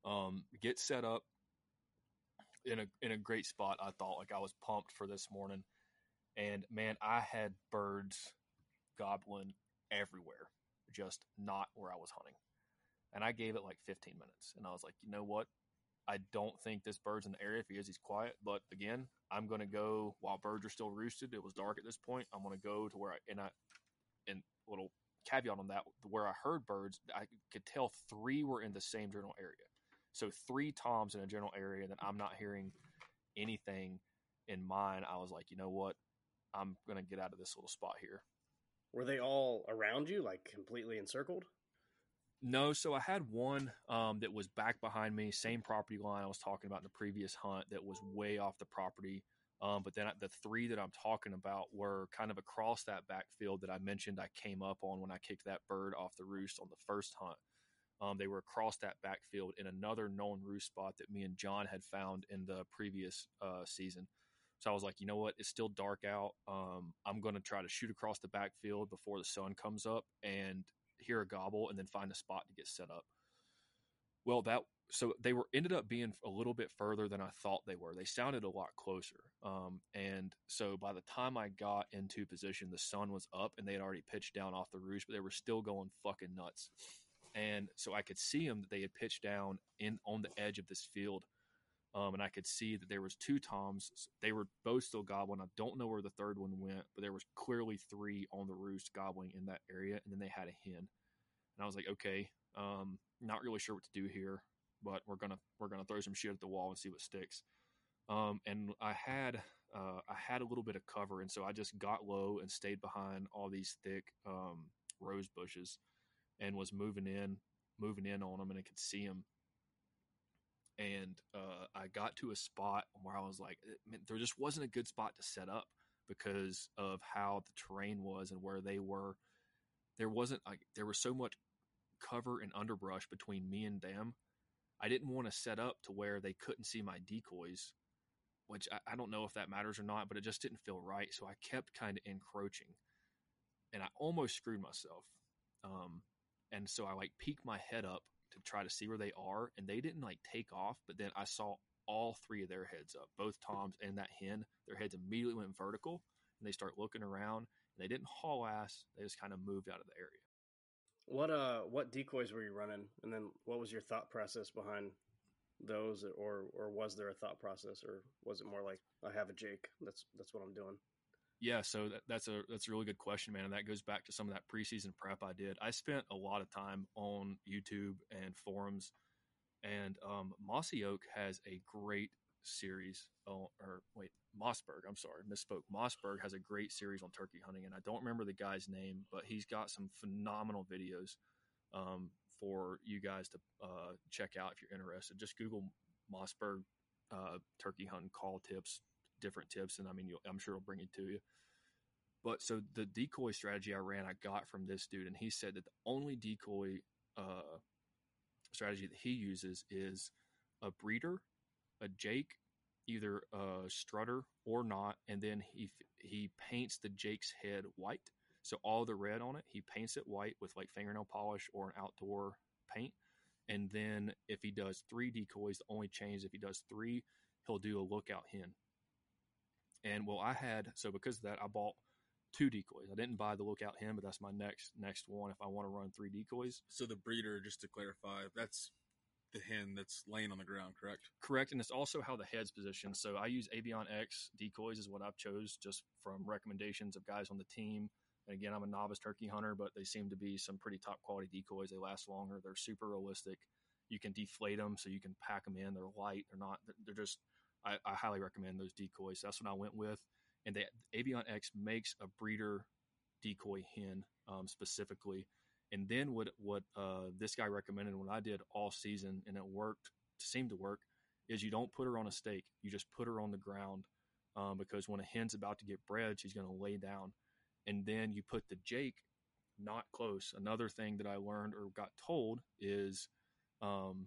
Um, get set up in a in a great spot. I thought like I was pumped for this morning, and man, I had birds gobbling everywhere, just not where I was hunting. And I gave it like 15 minutes, and I was like, you know what? I don't think this bird's in the area. If he is, he's quiet. But again, I'm going to go while birds are still roosted. It was dark at this point. I'm going to go to where I and I and little caveat on that where I heard birds, I could tell three were in the same general area. So three toms in a general area that I'm not hearing anything in mine. I was like, you know what? I'm gonna get out of this little spot here. Were they all around you, like completely encircled? No, so I had one um, that was back behind me, same property line I was talking about in the previous hunt that was way off the property. Um, but then the three that I'm talking about were kind of across that backfield that I mentioned I came up on when I kicked that bird off the roost on the first hunt. Um, they were across that backfield in another known roost spot that me and John had found in the previous uh, season. So I was like, you know what? It's still dark out. Um, I'm going to try to shoot across the backfield before the sun comes up and hear a gobble and then find a spot to get set up. Well, that so they were ended up being a little bit further than I thought they were. They sounded a lot closer. Um, and so by the time I got into position, the sun was up and they had already pitched down off the roost, but they were still going fucking nuts. And so I could see them that they had pitched down in on the edge of this field. Um, and I could see that there was two toms. They were both still gobbling. I don't know where the third one went, but there was clearly three on the roost gobbling in that area. And then they had a hen. And I was like, okay, um, not really sure what to do here but we're gonna we're gonna throw some shit at the wall and see what sticks. Um, and I had uh, I had a little bit of cover, and so I just got low and stayed behind all these thick um, rose bushes, and was moving in moving in on them, and I could see them. And uh, I got to a spot where I was like, there just wasn't a good spot to set up because of how the terrain was and where they were. There wasn't like there was so much cover and underbrush between me and them I didn't want to set up to where they couldn't see my decoys, which I, I, don't know if that matters or not, but it just didn't feel right. So I kept kind of encroaching and I almost screwed myself. Um, and so I like peeked my head up to try to see where they are and they didn't like take off, but then I saw all three of their heads up, both Toms and that hen, their heads immediately went vertical and they start looking around and they didn't haul ass. They just kind of moved out of the area. What uh what decoys were you running? And then what was your thought process behind those or or was there a thought process or was it more like I have a Jake. That's that's what I'm doing. Yeah, so that, that's a that's a really good question, man, and that goes back to some of that preseason prep I did. I spent a lot of time on YouTube and forums, and um, Mossy Oak has a great series. Oh, or wait, Mossberg. I'm sorry, misspoke. Mossberg has a great series on turkey hunting, and I don't remember the guy's name, but he's got some phenomenal videos um, for you guys to uh, check out if you're interested. Just Google Mossberg uh, turkey hunting call tips, different tips, and I mean, I'm sure it'll bring it to you. But so the decoy strategy I ran, I got from this dude, and he said that the only decoy uh, strategy that he uses is a breeder, a Jake, either a strutter or not, and then he he paints the Jake's head white. So all the red on it, he paints it white with like fingernail polish or an outdoor paint. And then if he does three decoys, the only change if he does three, he'll do a lookout hen. And well, I had so because of that, I bought two decoys. I didn't buy the lookout hen, but that's my next next one if I want to run three decoys. So the breeder, just to clarify, that's the hen that's laying on the ground, correct? Correct, and it's also how the head's positioned. So I use Avion X decoys is what I've chose just from recommendations of guys on the team. And again, I'm a novice turkey hunter, but they seem to be some pretty top quality decoys. They last longer. They're super realistic. You can deflate them, so you can pack them in. They're light. They're not. They're just. I, I highly recommend those decoys. That's what I went with. And the Avion X makes a breeder decoy hen um, specifically and then what what uh, this guy recommended when I did all season and it worked, seemed to work, is you don't put her on a stake. You just put her on the ground um, because when a hen's about to get bred, she's going to lay down, and then you put the Jake not close. Another thing that I learned or got told is, um,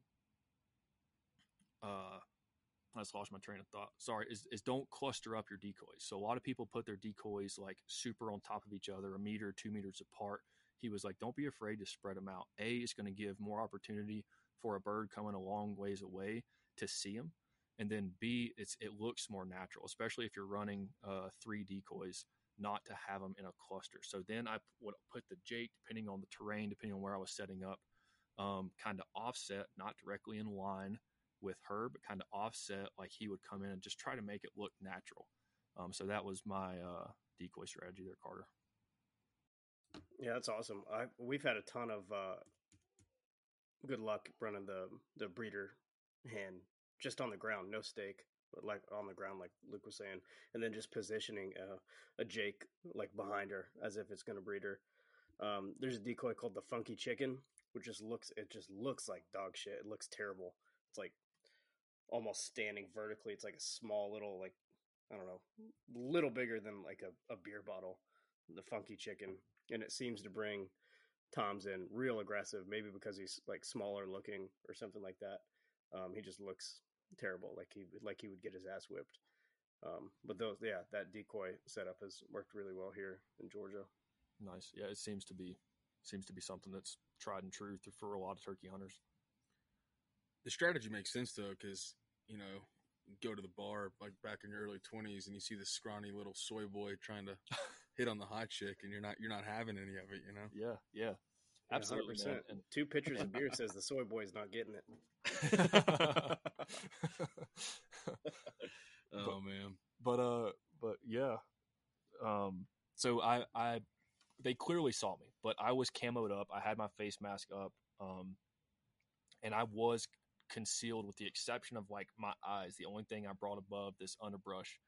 uh, I just lost my train of thought. Sorry, is, is don't cluster up your decoys. So a lot of people put their decoys like super on top of each other, a meter, two meters apart he was like, don't be afraid to spread them out. A is going to give more opportunity for a bird coming a long ways away to see them. And then B, it's it looks more natural, especially if you're running uh, three decoys, not to have them in a cluster. So then I would put the Jake, depending on the terrain, depending on where I was setting up, um, kind of offset, not directly in line with her, but kind of offset like he would come in and just try to make it look natural. Um, so that was my uh, decoy strategy there, Carter. Yeah, that's awesome. I we've had a ton of uh, good luck running the the breeder hen just on the ground, no stake, but like on the ground, like Luke was saying, and then just positioning a, a Jake like behind her as if it's going to breed her. Um, there's a decoy called the Funky Chicken, which just looks it just looks like dog shit. It looks terrible. It's like almost standing vertically. It's like a small little like I don't know, little bigger than like a, a beer bottle. The Funky Chicken and it seems to bring Tom's in real aggressive, maybe because he's like smaller looking or something like that. Um, he just looks terrible, like he like he would get his ass whipped. Um, but those, yeah, that decoy setup has worked really well here in Georgia. Nice, yeah. It seems to be seems to be something that's tried and true for a lot of turkey hunters. The strategy makes sense though, because you know, go to the bar like back in your early twenties, and you see this scrawny little soy boy trying to *laughs* hit on the hot chick, and you're not you're not having any of it, you know. Yeah, yeah, absolutely. Yeah. And Two pitchers of beer *laughs* says the soy boy's not getting it. *laughs* Oh man, but uh but yeah um so i i they clearly saw me but i was camoed up i had my face mask up um and i was concealed with the exception of like my eyes. The only thing i brought above this underbrush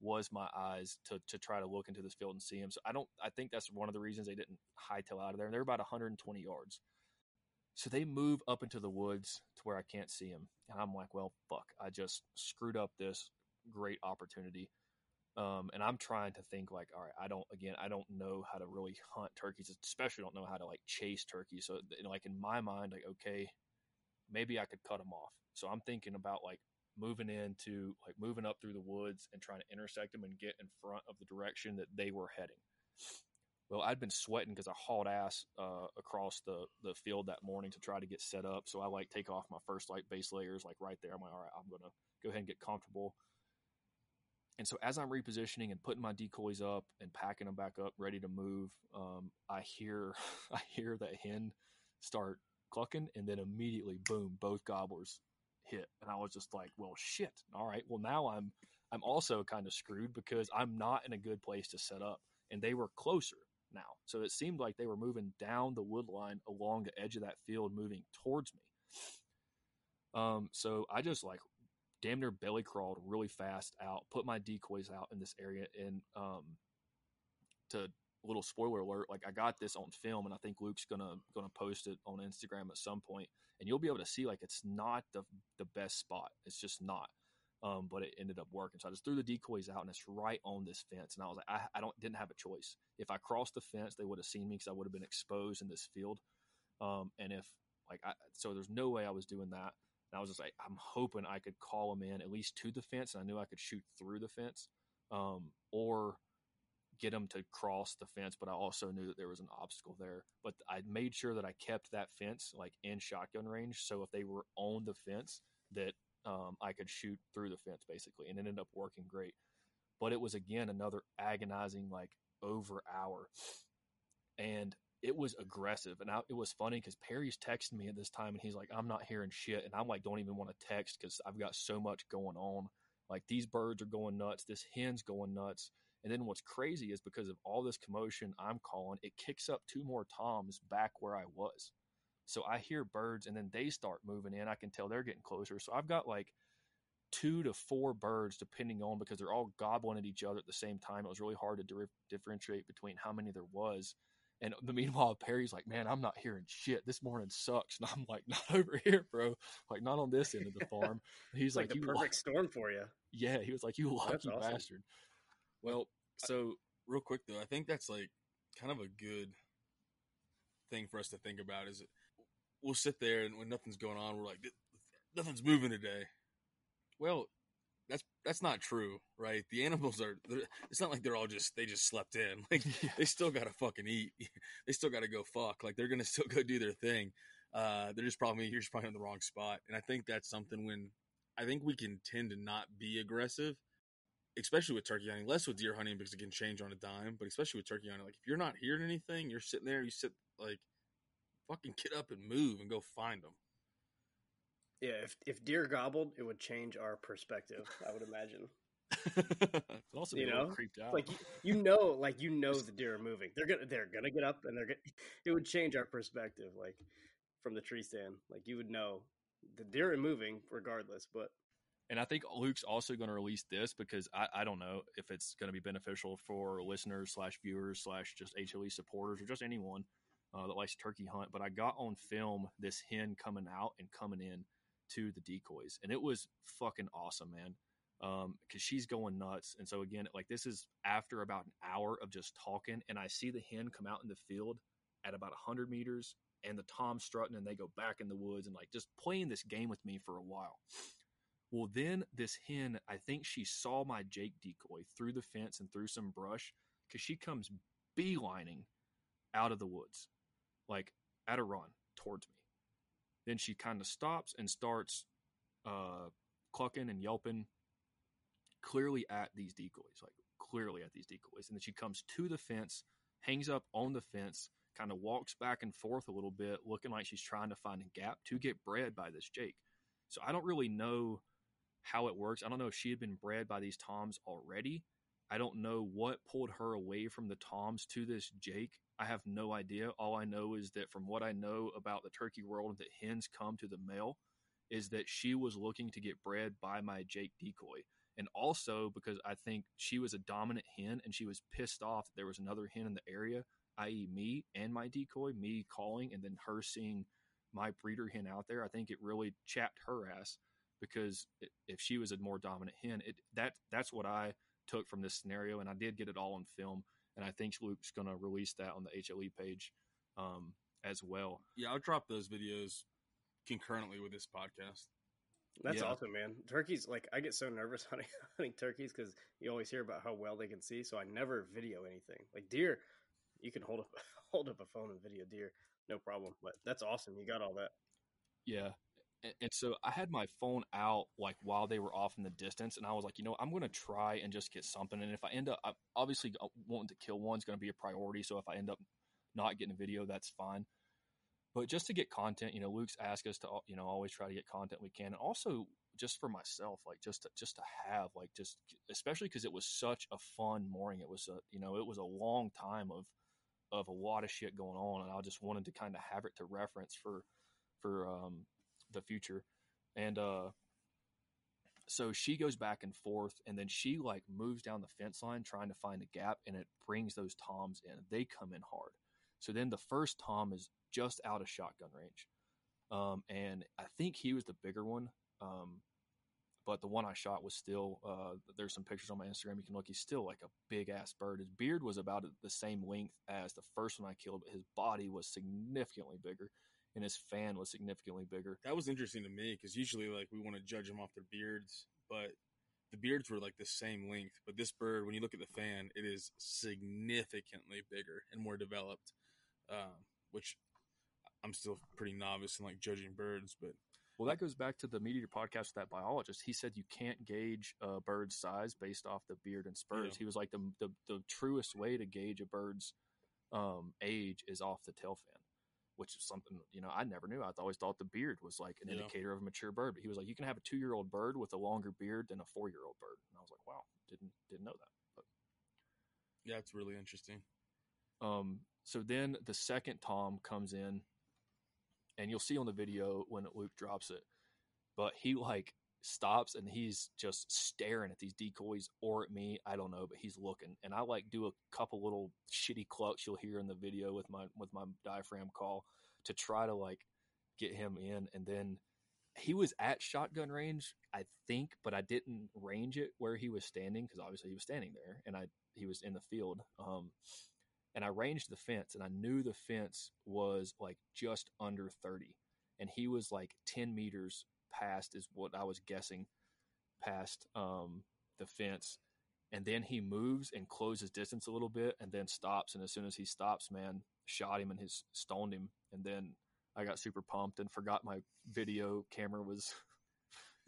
was my eyes to to try to look into this field and see him so i don't i think that's one of the reasons they didn't hightail out of there. And they're about 120 yards. So they move up into the woods to where i can't see him and i'm like well fuck. I just screwed up this great opportunity. Um, and I'm trying to think like, all right, I don't, again, I don't know how to really hunt turkeys, especially don't know how to like chase turkeys. So like in my mind, like, okay, maybe I could cut them off. So I'm thinking about like moving into like moving up through the woods and trying to intersect them and get in front of the direction that they were heading. Well, I'd been sweating because I hauled ass uh, across the the field that morning to try to get set up. So I like take off my first like base layers like right there. I'm like, all right, I'm gonna go ahead and get comfortable. And so as I'm repositioning and putting my decoys up and packing them back up, ready to move, um, I hear *laughs* I hear that hen start clucking, and then immediately, boom, both gobblers hit, and I was just like, "Well, shit! All right, well now I'm I'm also kind of screwed because I'm not in a good place to set up, and they were closer now, so it seemed like they were moving down the wood line along the edge of that field, moving towards me. Um, so I just like damn near belly crawled really fast out, put my decoys out in this area, and um, to little spoiler alert, like I got this on film, and I think Luke's gonna gonna post it on Instagram at some point, and you'll be able to see like it's not the the best spot. It's just not. Um, but it ended up working. So I just threw the decoys out, and it's right on this fence. And I was like, I, I don't didn't have a choice. If I crossed the fence, they would have seen me because I would have been exposed in this field. Um, and if like I, so there's no way I was doing that. And I was just like, I'm hoping I could call them in at least to the fence, and I knew I could shoot through the fence, um, or get them to cross the fence. But I also knew that there was an obstacle there. But I made sure that I kept that fence like in shotgun range, so if they were on the fence, that um, I could shoot through the fence basically, and it ended up working great. But it was again another agonizing like over hour, and it was aggressive. And I, it was funny because Perry's texting me at this time and he's like, I'm not hearing shit. And I'm like, don't even want to text because I've got so much going on. Like these birds are going nuts. This hen's going nuts. And then what's crazy is because of all this commotion I'm calling, it kicks up two more toms back where I was. So I hear birds and then they start moving in. I can tell they're getting closer. So I've got like two to four birds depending on because they're all gobbling at each other at the same time. It was really hard to di- differentiate between how many there was. And the *laughs* meanwhile, Perry's like, man, I'm not hearing shit. This morning sucks. And I'm like, *laughs* not over here, bro. Like, not on this end of the *laughs* farm. He's like, like, the perfect storm for you. Yeah, he was like, you lucky awesome. bastard. Well, so real quick though, I think that's like kind of a good thing for us to think about. Is it we'll sit there and when nothing's going on, we're like, nothing's moving today. Well, that's that's not true, right? The animals are. It's not like they're all just they just slept in. *laughs* Like Yeah. they still gotta fucking eat. *laughs* they still gotta go fuck. Like they're gonna still go do their thing. Uh, they're just probably you're just probably in the wrong spot. And I think that's something when I think we can tend to not be aggressive, especially with turkey hunting. Less with deer hunting because it can change on a dime. But especially with turkey hunting, like if you're not hearing anything, you're sitting there. You sit like fucking get up and move and go find them. Yeah, if if deer gobbled, it would change our perspective. I would imagine. *laughs* Also You be a little know, creeped out. Like you, you know, like you know the deer are moving. They're gonna they're gonna get up and they're gonna. *laughs* It would change our perspective, like from the tree stand. Like you would know the deer are moving regardless. But And I think Luke's also going to release this because I, I don't know if it's going to be beneficial for listeners slash viewers slash just HLE supporters or just anyone uh, that likes turkey hunt. But I got on film this hen coming out and coming in to the decoys, and it was fucking awesome, man. Because she's going nuts, and so again, like this is after about an hour of just talking, and I see the hen come out in the field at about hundred meters, and the tom strutting, and they go back in the woods and like just playing this game with me for a while. Well, then this hen, I think she saw my Jake decoy through the fence and through some brush because she comes beelining out of the woods, like at a run towards me. Then she kind of stops and starts uh, clucking and yelping, clearly at these decoys, like clearly at these decoys. And then she comes to the fence, hangs up on the fence, kind of walks back and forth a little bit, looking like she's trying to find a gap to get bred by this Jake. So I don't really know how it works. I don't know if she had been bred by these toms already. I don't know what pulled her away from the toms to this Jake. I have no idea. All I know is that from what I know about the turkey world that hens come to the male is that she was looking to get bred by my Jake decoy. And also because I think she was a dominant hen and she was pissed off that there was another hen in the area, i.e., me and my decoy, me calling, and then her seeing my breeder hen out there. I think it really chapped her ass because if she was a more dominant hen, it that that's what I took from this scenario, and I did get it all on film, and I think Luke's going to release that on the HLE page um, as well. Yeah, I'll drop those videos concurrently with this podcast. That's Yeah. awesome, man. Turkeys, like I get so nervous *laughs* hunting, hunting turkeys because you always hear about how well they can see. So I never video anything. Like deer, you can hold up *laughs* hold up a phone and video deer, no problem. But that's awesome. You got all that. Yeah. And, and so I had my phone out like while they were off in the distance, and I was like, you know, I'm going to try and just get something. And if I end up, I, obviously, uh, wanting to kill one's going to be a priority. So if I end up not getting a video, that's fine. But just to get content, you know, Luke's asked us to, you know, always try to get content we can, and also just for myself, like just to, just to have, like just especially because it was such a fun morning. It was a, you know, it was a long time of of a lot of shit going on, and I just wanted to kind of have it to reference for for um, the future. And uh, so she goes back and forth, and then she like moves down the fence line trying to find a gap, and it brings those toms in. They come in hard. So then the first tom is just out of shotgun range, um, and I think he was the bigger one. Um, but the one I shot was still. Uh, there's some pictures on my Instagram. You can look. He's still like a big ass bird. His beard was about the same length as the first one I killed, but his body was significantly bigger, and his fan was significantly bigger. That was interesting to me because usually, like, we want to judge them off their beards, but the beards were like the same length. But this bird, when you look at the fan, it is significantly bigger and more developed, um, which I'm still pretty novice in like judging birds, but Well, that goes back to the MeatEater podcast with that biologist. He said you can't gauge a bird's size based off the beard and spurs. Yeah. He was like the, the the truest way to gauge a bird's um, age is off the tail fan, which is something you know I never knew. I always thought the beard was like an Yeah. indicator of a mature bird. But he was like, you can have a two year old bird with a longer beard than a four year old bird. And I was like, wow, didn't didn't know that. But yeah, it's really interesting. Um, so then the second Tom comes in, and you'll see on the video when Luke drops it, but he like stops and he's just staring at these decoys or at me. I don't know, but he's looking, and I like do a couple little shitty clucks you'll hear in the video with my with my diaphragm call to try to like get him in, and then he was at shotgun range, I think, but I didn't range it where he was standing because obviously he was standing there, and I he was in the field. Um, and I ranged the fence, and I knew the fence was like just under thirty, and he was like ten meters past is what I was guessing past um, the fence. And then he moves and closes distance a little bit, and then stops. And as soon as he stops, man, shot him and his stoned him. And then I got super pumped and forgot my video camera was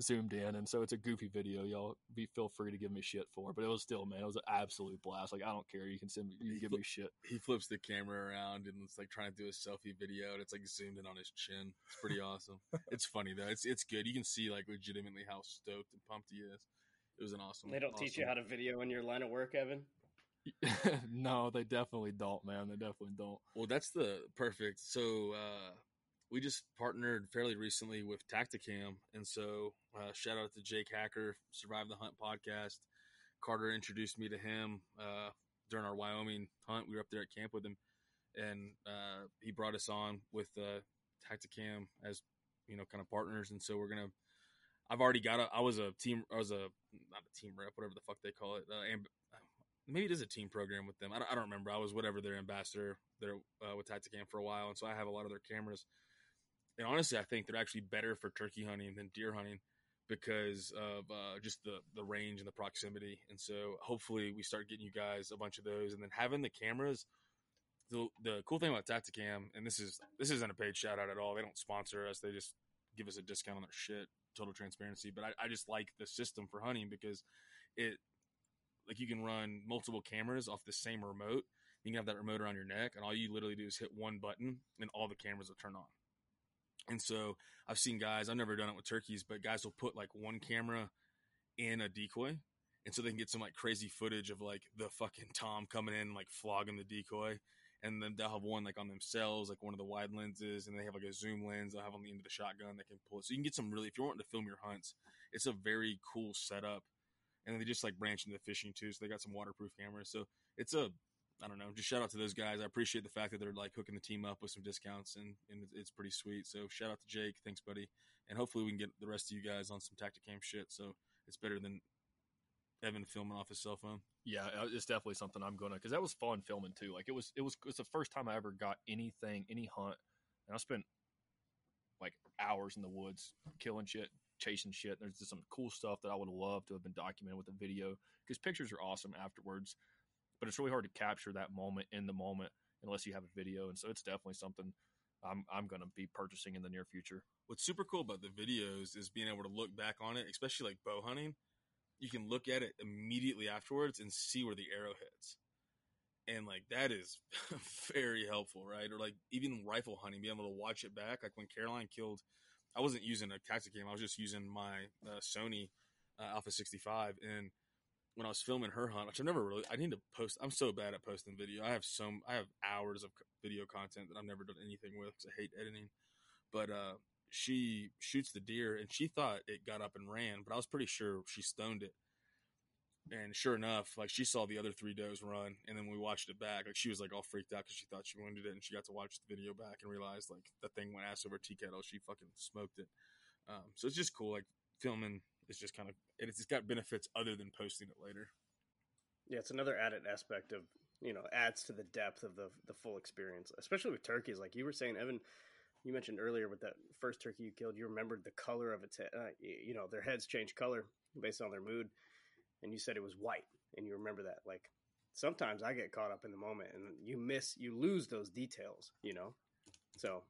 zoomed in, and so it's a goofy video. Y'all be feel free to give me shit for, but it was still man, it was an absolute blast. Like I don't care, you can send me, you can give me shit. He flips the camera around and it's like trying to do a selfie video, and it's like zoomed in on his chin. It's pretty awesome. *laughs* it's funny though. It's it's good. You can see like legitimately how stoked and pumped he is. It was an awesome. They don't teach you how to video in your line of work, Evan. *laughs* no, they definitely don't, man. They definitely don't. Well, that's the perfect. So uh, we just partnered fairly recently with Tactacam, and so uh, shout out to Jake Hacker, Survive the Hunt podcast. Carter introduced me to him uh, during our Wyoming hunt. We were up there at camp with him, and uh, he brought us on with uh, Tactacam as you know, kind of partners. And so we're gonna. I've already got a. I was a team. I was a not a team rep, whatever the fuck they call it. Uh, amb- maybe it is a team program with them. I don't, I don't remember. I was whatever their ambassador there uh, with Tactacam for a while, and so I have a lot of their cameras. And honestly, I think they're actually better for turkey hunting than deer hunting because of uh, just the the range and the proximity. And so hopefully we start getting you guys a bunch of those, and then having the cameras the the cool thing about Tactacam, and this is this isn't a paid shout out at all. They don't sponsor us. They just give us a discount on their shit. Total transparency. But I, I just like the system for hunting because it like you can run multiple cameras off the same remote. You can have that remote around your neck, and all you literally do is hit one button, and all the cameras will turn on. And so I've seen guys. I've never done it with turkeys, but guys will put like one camera in a decoy, and so they can get some like crazy footage of like the fucking tom coming in, like flogging the decoy, and then they'll have one like on themselves, like one of the wide lenses, and they have like a zoom lens. They'll have on the end of the shotgun that can pull it. So you can get some really, if you're wanting to film your hunts, it's a very cool setup. And they just like branch into fishing too, so they got some waterproof cameras. So it's a, I don't know, just shout out to those guys. I appreciate the fact that they're like hooking the team up with some discounts, and and it's pretty sweet. So shout out to Jake, thanks buddy, and hopefully we can get the rest of you guys on some Tactacam shit. So it's better than Evan filming off his cell phone. Yeah, uh, it's definitely something I'm gonna because that was fun filming too. Like it was, it was, it's the first time I ever got anything, any hunt, and I spent like hours in the woods killing shit, chasing shit. There's just some cool stuff that I would love to have been documented with a video because pictures are awesome afterwards, but it's really hard to capture that moment in the moment unless you have a video. And so it's definitely something I'm I'm gonna be purchasing in the near future. What's super cool about the videos is being able to look back on it, especially like bow hunting. You can look at it immediately afterwards and see where the arrow hits. And like that is *laughs* very helpful, right? Or like even rifle hunting, being able to watch it back. Like when Caroline killed, I wasn't using a Tactacam, I was just using my uh, Sony uh, Alpha 65. And when I was filming her hunt, which I've never really, I need to post. I'm so bad at posting video. I have some, I have hours of video content that I've never done anything with because I hate editing. But uh, she shoots the deer and she thought it got up and ran, but I was pretty sure she stoned it. And sure enough, like she saw the other three does run, and then we watched it back. Like she was like all freaked out because she thought she wounded it, and she got to watch the video back and realized like that thing went ass over tea kettle. She fucking smoked it. Um, so it's just cool. Like filming is just kind of it's, it's got benefits other than posting it later. Yeah, it's another added aspect of you know adds to the depth of the the full experience, especially with turkeys. Like you were saying, Evan, you mentioned earlier with that first turkey you killed, you remembered the color of its head. Uh, you know, their heads change color based on their mood, and you said it was white, and you remember that. Like sometimes I get caught up in the moment, and you miss, you lose those details. You know, so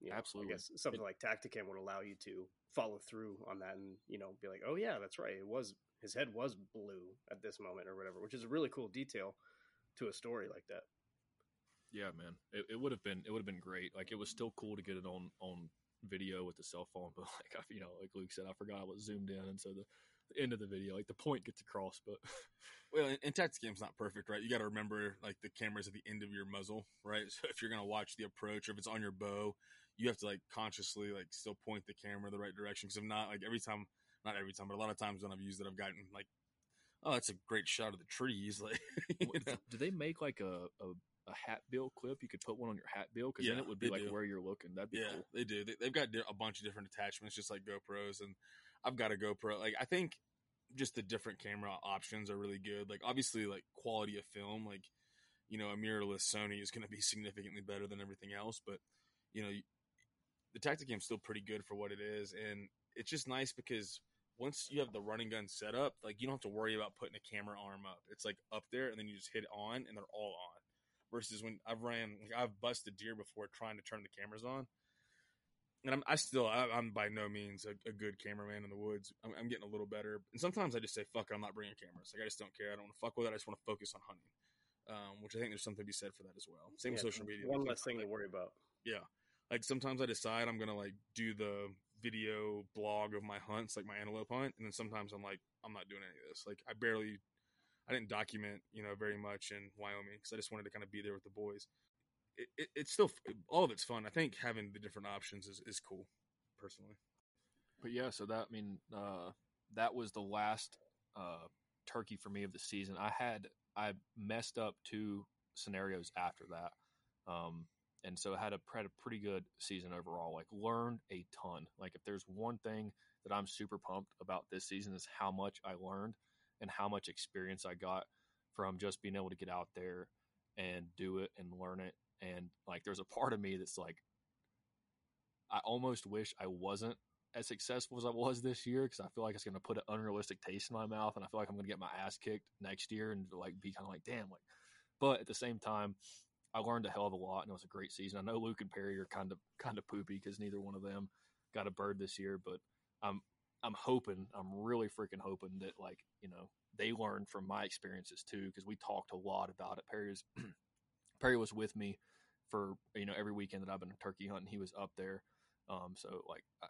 you know, Absolutely. I guess something like Tactacam would allow you to follow through on that, and you know, be like, oh yeah, that's right, it was his head was blue at this moment or whatever, which is a really cool detail to a story like that. Yeah, man, it, it would have been it would have been great. Like it was still cool to get it on on video with the cell phone, *laughs* but like I, you know, like Luke said, I forgot I was zoomed in, and so the, the end of the video, like the point gets across, but *laughs* Well, and, and Tactacam's not perfect, right? You got to remember like the camera's at the end of your muzzle, right? *laughs* So if you're gonna watch the approach, or if it's on your bow, you have to like consciously like still point the camera the right direction. Because if not, like every time, not every time, but a lot of times when I've used it, I've gotten like, oh, that's a great shot of the trees. *laughs* Like, you know? do they make like a, a a hat bill clip? You could put one on your hat bill because then it would be like do. where you're looking. That'd be Yeah, cool. they do. They, they've got a bunch of different attachments, just like GoPros, and I've got a GoPro. Like, I think just the different camera options are really good. Like, obviously, like quality of film, like you know, a mirrorless Sony is going to be *laughs* significantly better than everything else. But you know, the Tactacam's still pretty good for what it is, and it's just nice because once you have the running gun set up, like you don't have to worry about putting a camera arm up. It's like up there, and then you just hit on, and they're all on versus when I've ran, like I've busted deer before trying to turn the cameras on, and I'm I still I, I'm by no means a, a good cameraman in the woods. I'm, I'm getting a little better, and sometimes I just say fuck, it, I'm not bringing cameras. Like I just don't care. I don't want to fuck with it. I just want to focus on hunting, um, which I think there's something to be said for that as well. Same with social media. One less thing to worry about. Like sometimes I decide I'm gonna like do the video blog of my hunts, like my antelope hunt, and then sometimes I'm like, I'm not doing any of this. Like I barely, I didn't document, you know, very much in Wyoming because I just wanted to kind of be there with the boys. It, it, it's still all of it's fun. I think having the different options is, is cool, personally. But yeah, so that I mean, uh, that was the last uh, turkey for me of the season. I had I messed up two scenarios after that, um, and so had a had a pretty good season overall. Like learned a ton. Like if there's one thing that I'm super pumped about this season is how much I learned and how much experience I got from just being able to get out there and do it and learn it. And like, there's a part of me that's like, I almost wish I wasn't as successful as I was this year because I feel like it's going to put an unrealistic taste in my mouth, and I feel like I'm going to get my ass kicked next year and like be kind of like, damn, like. But at the same time, I learned a hell of a lot, and it was a great season. I know Luke and Perry are kind of kind of poopy because neither one of them got a bird this year, but I'm I'm hoping, I'm really freaking hoping that like you know they learned from my experiences too because we talked a lot about it. Perry was *clears throat* Perry was with me for you know every weekend that I've been turkey hunting. He was up there, um, so like I,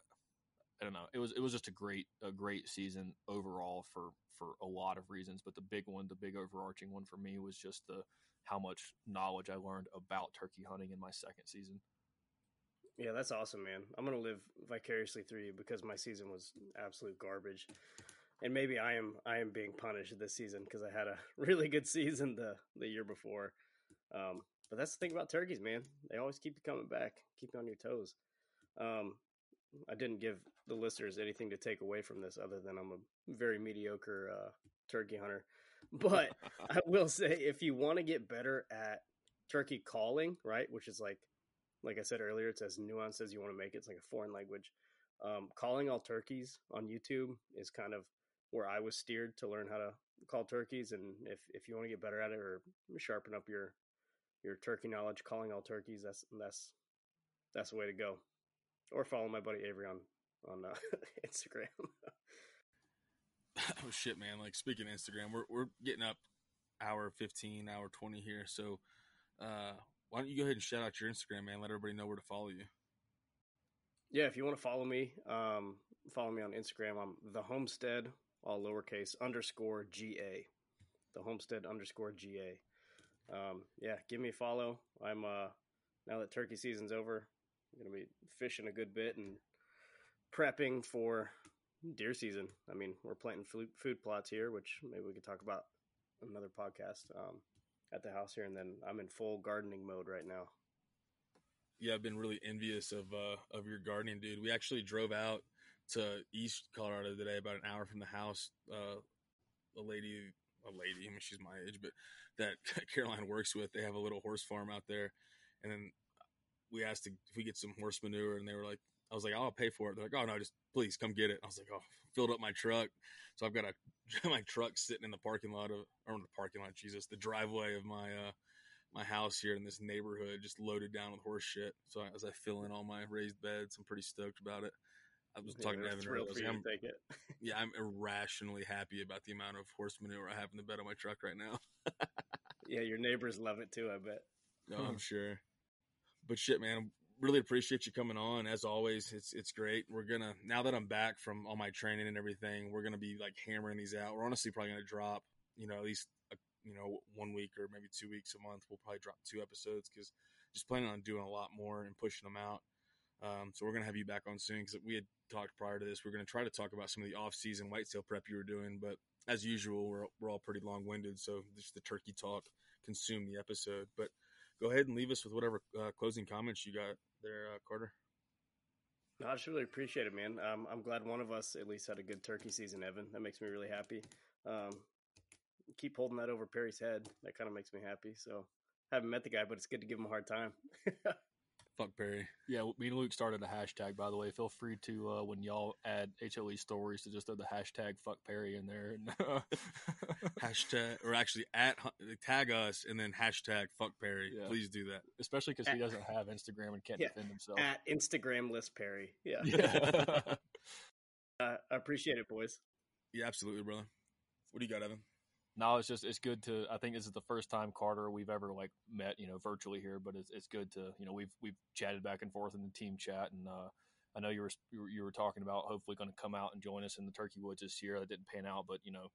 I don't know. It was it was just a great a great season overall for for a lot of reasons. But the big one, the big overarching one for me was just the how much knowledge I learned about turkey hunting in my second season. Yeah, that's awesome, man. I'm gonna live vicariously through you because my season was absolute garbage, and maybe I am I am being punished this season because I had a *laughs* really good season the the year before. Um, but that's the thing about turkeys, man. They always keep you coming back, keep you on your toes. Um, I didn't give the listeners anything to take away from this other than I'm a very mediocre uh, turkey hunter. But I will say, if you want to get better at turkey calling, right, which is like, like I said earlier, it's as nuanced as you want to make it. It's like a foreign language. Um, calling all turkeys on YouTube is kind of where I was steered to learn how to call turkeys. And if, if you want to get better at it or sharpen up your your turkey knowledge, calling all turkeys, that's that's that's the way to go. Or follow my buddy Avery on on uh, *laughs* Instagram. *laughs* *coughs* oh shit, man! Like speaking Instagram, we're we're getting up hour fifteen, hour twenty here. So, uh, why don't you go ahead and shout out your Instagram, man? Let everybody know where to follow you. Yeah, if you want to follow me, um, follow me on Instagram. I'm the Homestead, all lowercase underscore ga. The Homestead underscore ga. Um, yeah, give me a follow. I'm uh, now that turkey season's over, I'm gonna be fishing a good bit and prepping for deer season. I mean, we're planting food, plots here, which maybe we could talk about another podcast um, at the house here. And then I'm in full gardening mode right now. Yeah, I've been really envious of uh, of your gardening, dude. We actually drove out to East Colorado today, about an hour from the house. Uh, a lady, a lady, I mean, she's my age, but that *laughs* Caroline works with, they have a little horse farm out there. And then we asked if we get some horse manure, and they were like, I was like, I'll pay for it. They're like, oh no, just please come get it. I was like, oh, filled up my truck, so I've got a *laughs* my truck sitting in the parking lot of or in the parking lot, Jesus, the driveway of my uh my house here in this neighborhood, just loaded down with horse shit. So as I fill in all my raised beds, I'm pretty stoked about it. I was talking yeah, to Evan earlier. like, I'm, *laughs* yeah, I'm irrationally happy about the amount of horse manure I have in the bed of my truck right now. *laughs* yeah, your neighbors love it too. I bet. No, I'm sure. But shit, man, really appreciate you coming on. As always, it's it's great. We're gonna now that I'm back from all my training and everything, we're gonna be like hammering these out. We're honestly probably gonna drop, you know, at least a, you know one week or maybe two weeks a month. We'll probably drop two episodes because just planning on doing a lot more and pushing them out. Um, so we're gonna have you back on soon because we had talked prior to this. We're gonna try to talk about some of the off-season whitetail prep you were doing, but as usual, we're we're all pretty long-winded, so just the turkey talk consume the episode. But go ahead and leave us with whatever uh, closing comments you got there, uh, Carter. No, I just really appreciate it, man. Um, I'm glad one of us at least had a good turkey season, Evan. That makes me really happy. Um, keep holding that over Perry's head. That kind of makes me happy. So, haven't met the guy, but it's good to give him a hard time. *laughs* Fuck Perry. Yeah, me and Luke started a hashtag. By the way, feel free to uh, when y'all add HLE stories to just throw the hashtag "fuck Perry" in there. And, *laughs* hashtag, or actually at tag us and then hashtag "fuck Perry." Yeah. Please do that, especially because he doesn't have Instagram and can't yeah, defend himself. At Instagram list Perry. Yeah. yeah. *laughs* uh, appreciate it, boys. Yeah, absolutely, brother. What do you got, Evan? No, it's just it's good to. I think this is the first time Carter we've ever like met, you know, virtually here. But it's it's good to you know we've we've chatted back and forth in the team chat, and uh, I know you were you were, talking about hopefully going to come out and join us in the Turkey Woods this year. That didn't pan out, but you know,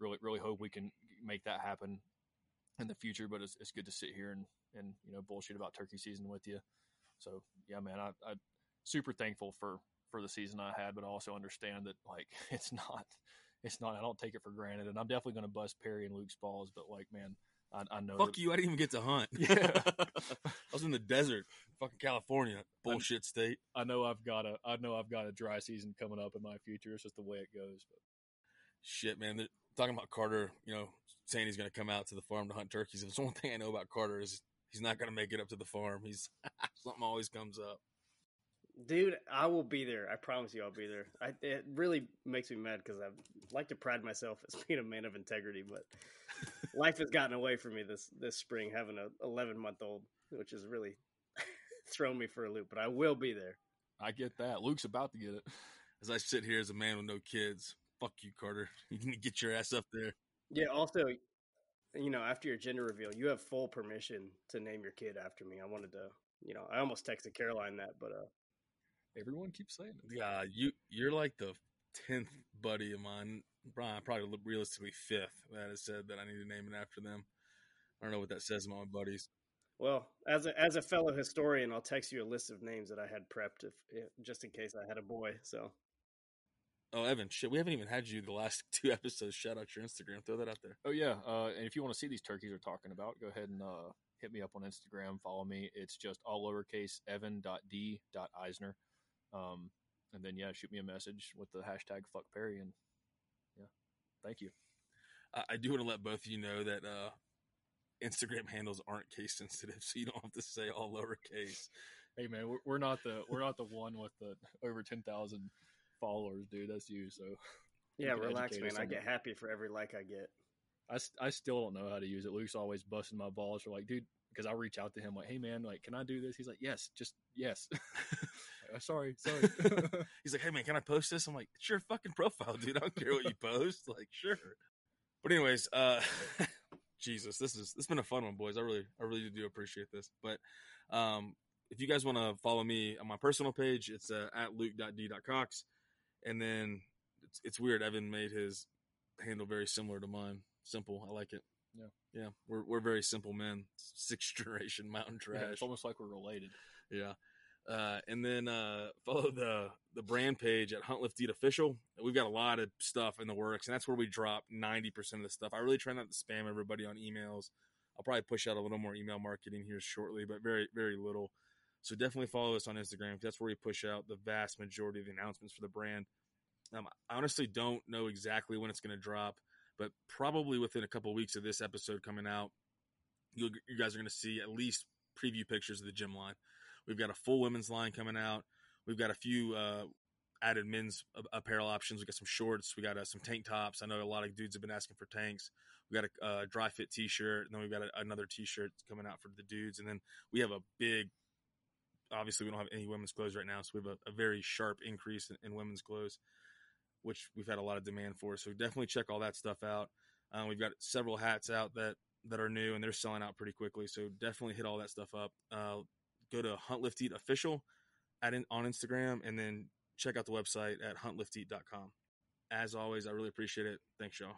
really really hope we can make that happen in the future. But it's it's good to sit here and and you know bullshit about turkey season with you. So yeah, man, I, I super thankful for for the season I had, but I also understand that like *laughs* it's not it's not. I don't take it for granted, and I'm definitely going to bust Perry and Luke's balls. But like, man, I, I know. Fuck that, you! I didn't even get to hunt. *laughs* Yeah, *laughs* I was in the desert, fucking California, bullshit I, state. I know I've got a. I know I've got a dry season coming up in my future. It's just the way it goes. But shit, man, They're talking about Carter, you know, saying he's going to come out to the farm to hunt turkeys. If it's one thing I know about Carter is he's not going to make it up to the farm. He's *laughs* something always comes up. Dude, I will be there. I promise you, I'll be there. I, it really makes me mad because I like to pride myself as *laughs* being a man of integrity, but *laughs* life has gotten away from me this this spring, having a 11 month old, which has really *laughs* thrown me for a loop. But I will be there. I get that. Luke's about to get it. As I sit here as a man with no kids, fuck you, Carter. You can get your ass up there. Yeah. Also, you know, after your gender reveal, you have full permission to name your kid after me. I wanted to, you know, I almost texted Caroline that, but uh, Everyone keeps saying it. Yeah, you you're like the tenth buddy of mine. Brian, probably realistically fifth that has said that I need to name it after them. I don't know what that says about my buddies. Well, as a as a fellow historian, I'll text you a list of names that I had prepped if, if just in case I had a boy. So. Oh, Evan, shit, we haven't even had you the last *laughs* two episodes. Shout out your Instagram. Throw that out there. Oh yeah, uh, and if you want to see these turkeys we're talking about, go ahead and uh, hit me up on Instagram. Follow me. It's just all lowercase evan.d.isner. Um, and then yeah, shoot me a message with the hashtag fuck Perry and yeah, thank you. I, I do want to let both of you know that uh, Instagram handles aren't case sensitive, *laughs* so you don't have to say all lowercase. Hey man, we're, we're not the we're not the one with the over ten thousand followers, dude. That's you. So yeah, relax, man. I get happy for every like I get. I, I still don't know how to use it. Luke's always busting my balls for like, dude, because I reach out to him like, hey man, like, can I do this? He's like, yes, just yes. *laughs* like, sorry, sorry. *laughs* *laughs* He's like, hey man, can I post this? I'm like, it's your fucking profile, *laughs* dude. I don't care what you post. Like, sure. But anyways, uh, Jesus, this is this has been a fun one, boys. I really, I really do appreciate this. But um, if you guys want to follow me on my personal page, it's uh, at luke.d.cox. And then it's, it's weird. Evan made his handle very similar to mine. Simple. I like it. Yeah. Yeah. We're, we're very simple men. Sixth generation mountain trash. Yeah, it's almost like we're related. Yeah. Uh, and then uh, *laughs* follow the the brand page at Hunt Lift Eat Official. We've got a lot of stuff in the works, and that's where we drop ninety percent of the stuff. I really try not to spam everybody on emails. I'll probably push out a little more email marketing here shortly, but very very little. So definitely follow us on Instagram. That's where we push out the vast majority of the announcements for the brand. Um, I honestly don't know exactly when it's going to drop, but probably within a couple of weeks of this episode coming out, you you guys are going to see at least preview pictures of the gym line. We've got a full women's line coming out. We've got a few uh, added men's apparel options. We got some shorts. We got uh, some tank tops. I know a lot of dudes have been asking for tanks. We got a uh, dry fit T-shirt, and then we've got a, another T-shirt coming out for the dudes. And then we have a big. Obviously, we don't have any women's clothes right now, so we have a, a very sharp increase in, in, women's clothes, which we've had a lot of demand for. So definitely check all that stuff out. Uh, we've got several hats out that that are new and they're selling out pretty quickly. So definitely hit all that stuff up. Go to Hunt Lift Eat Official at in, on Instagram and then check out the website at huntlifteat.com. As always, I really appreciate it. Thanks, y'all.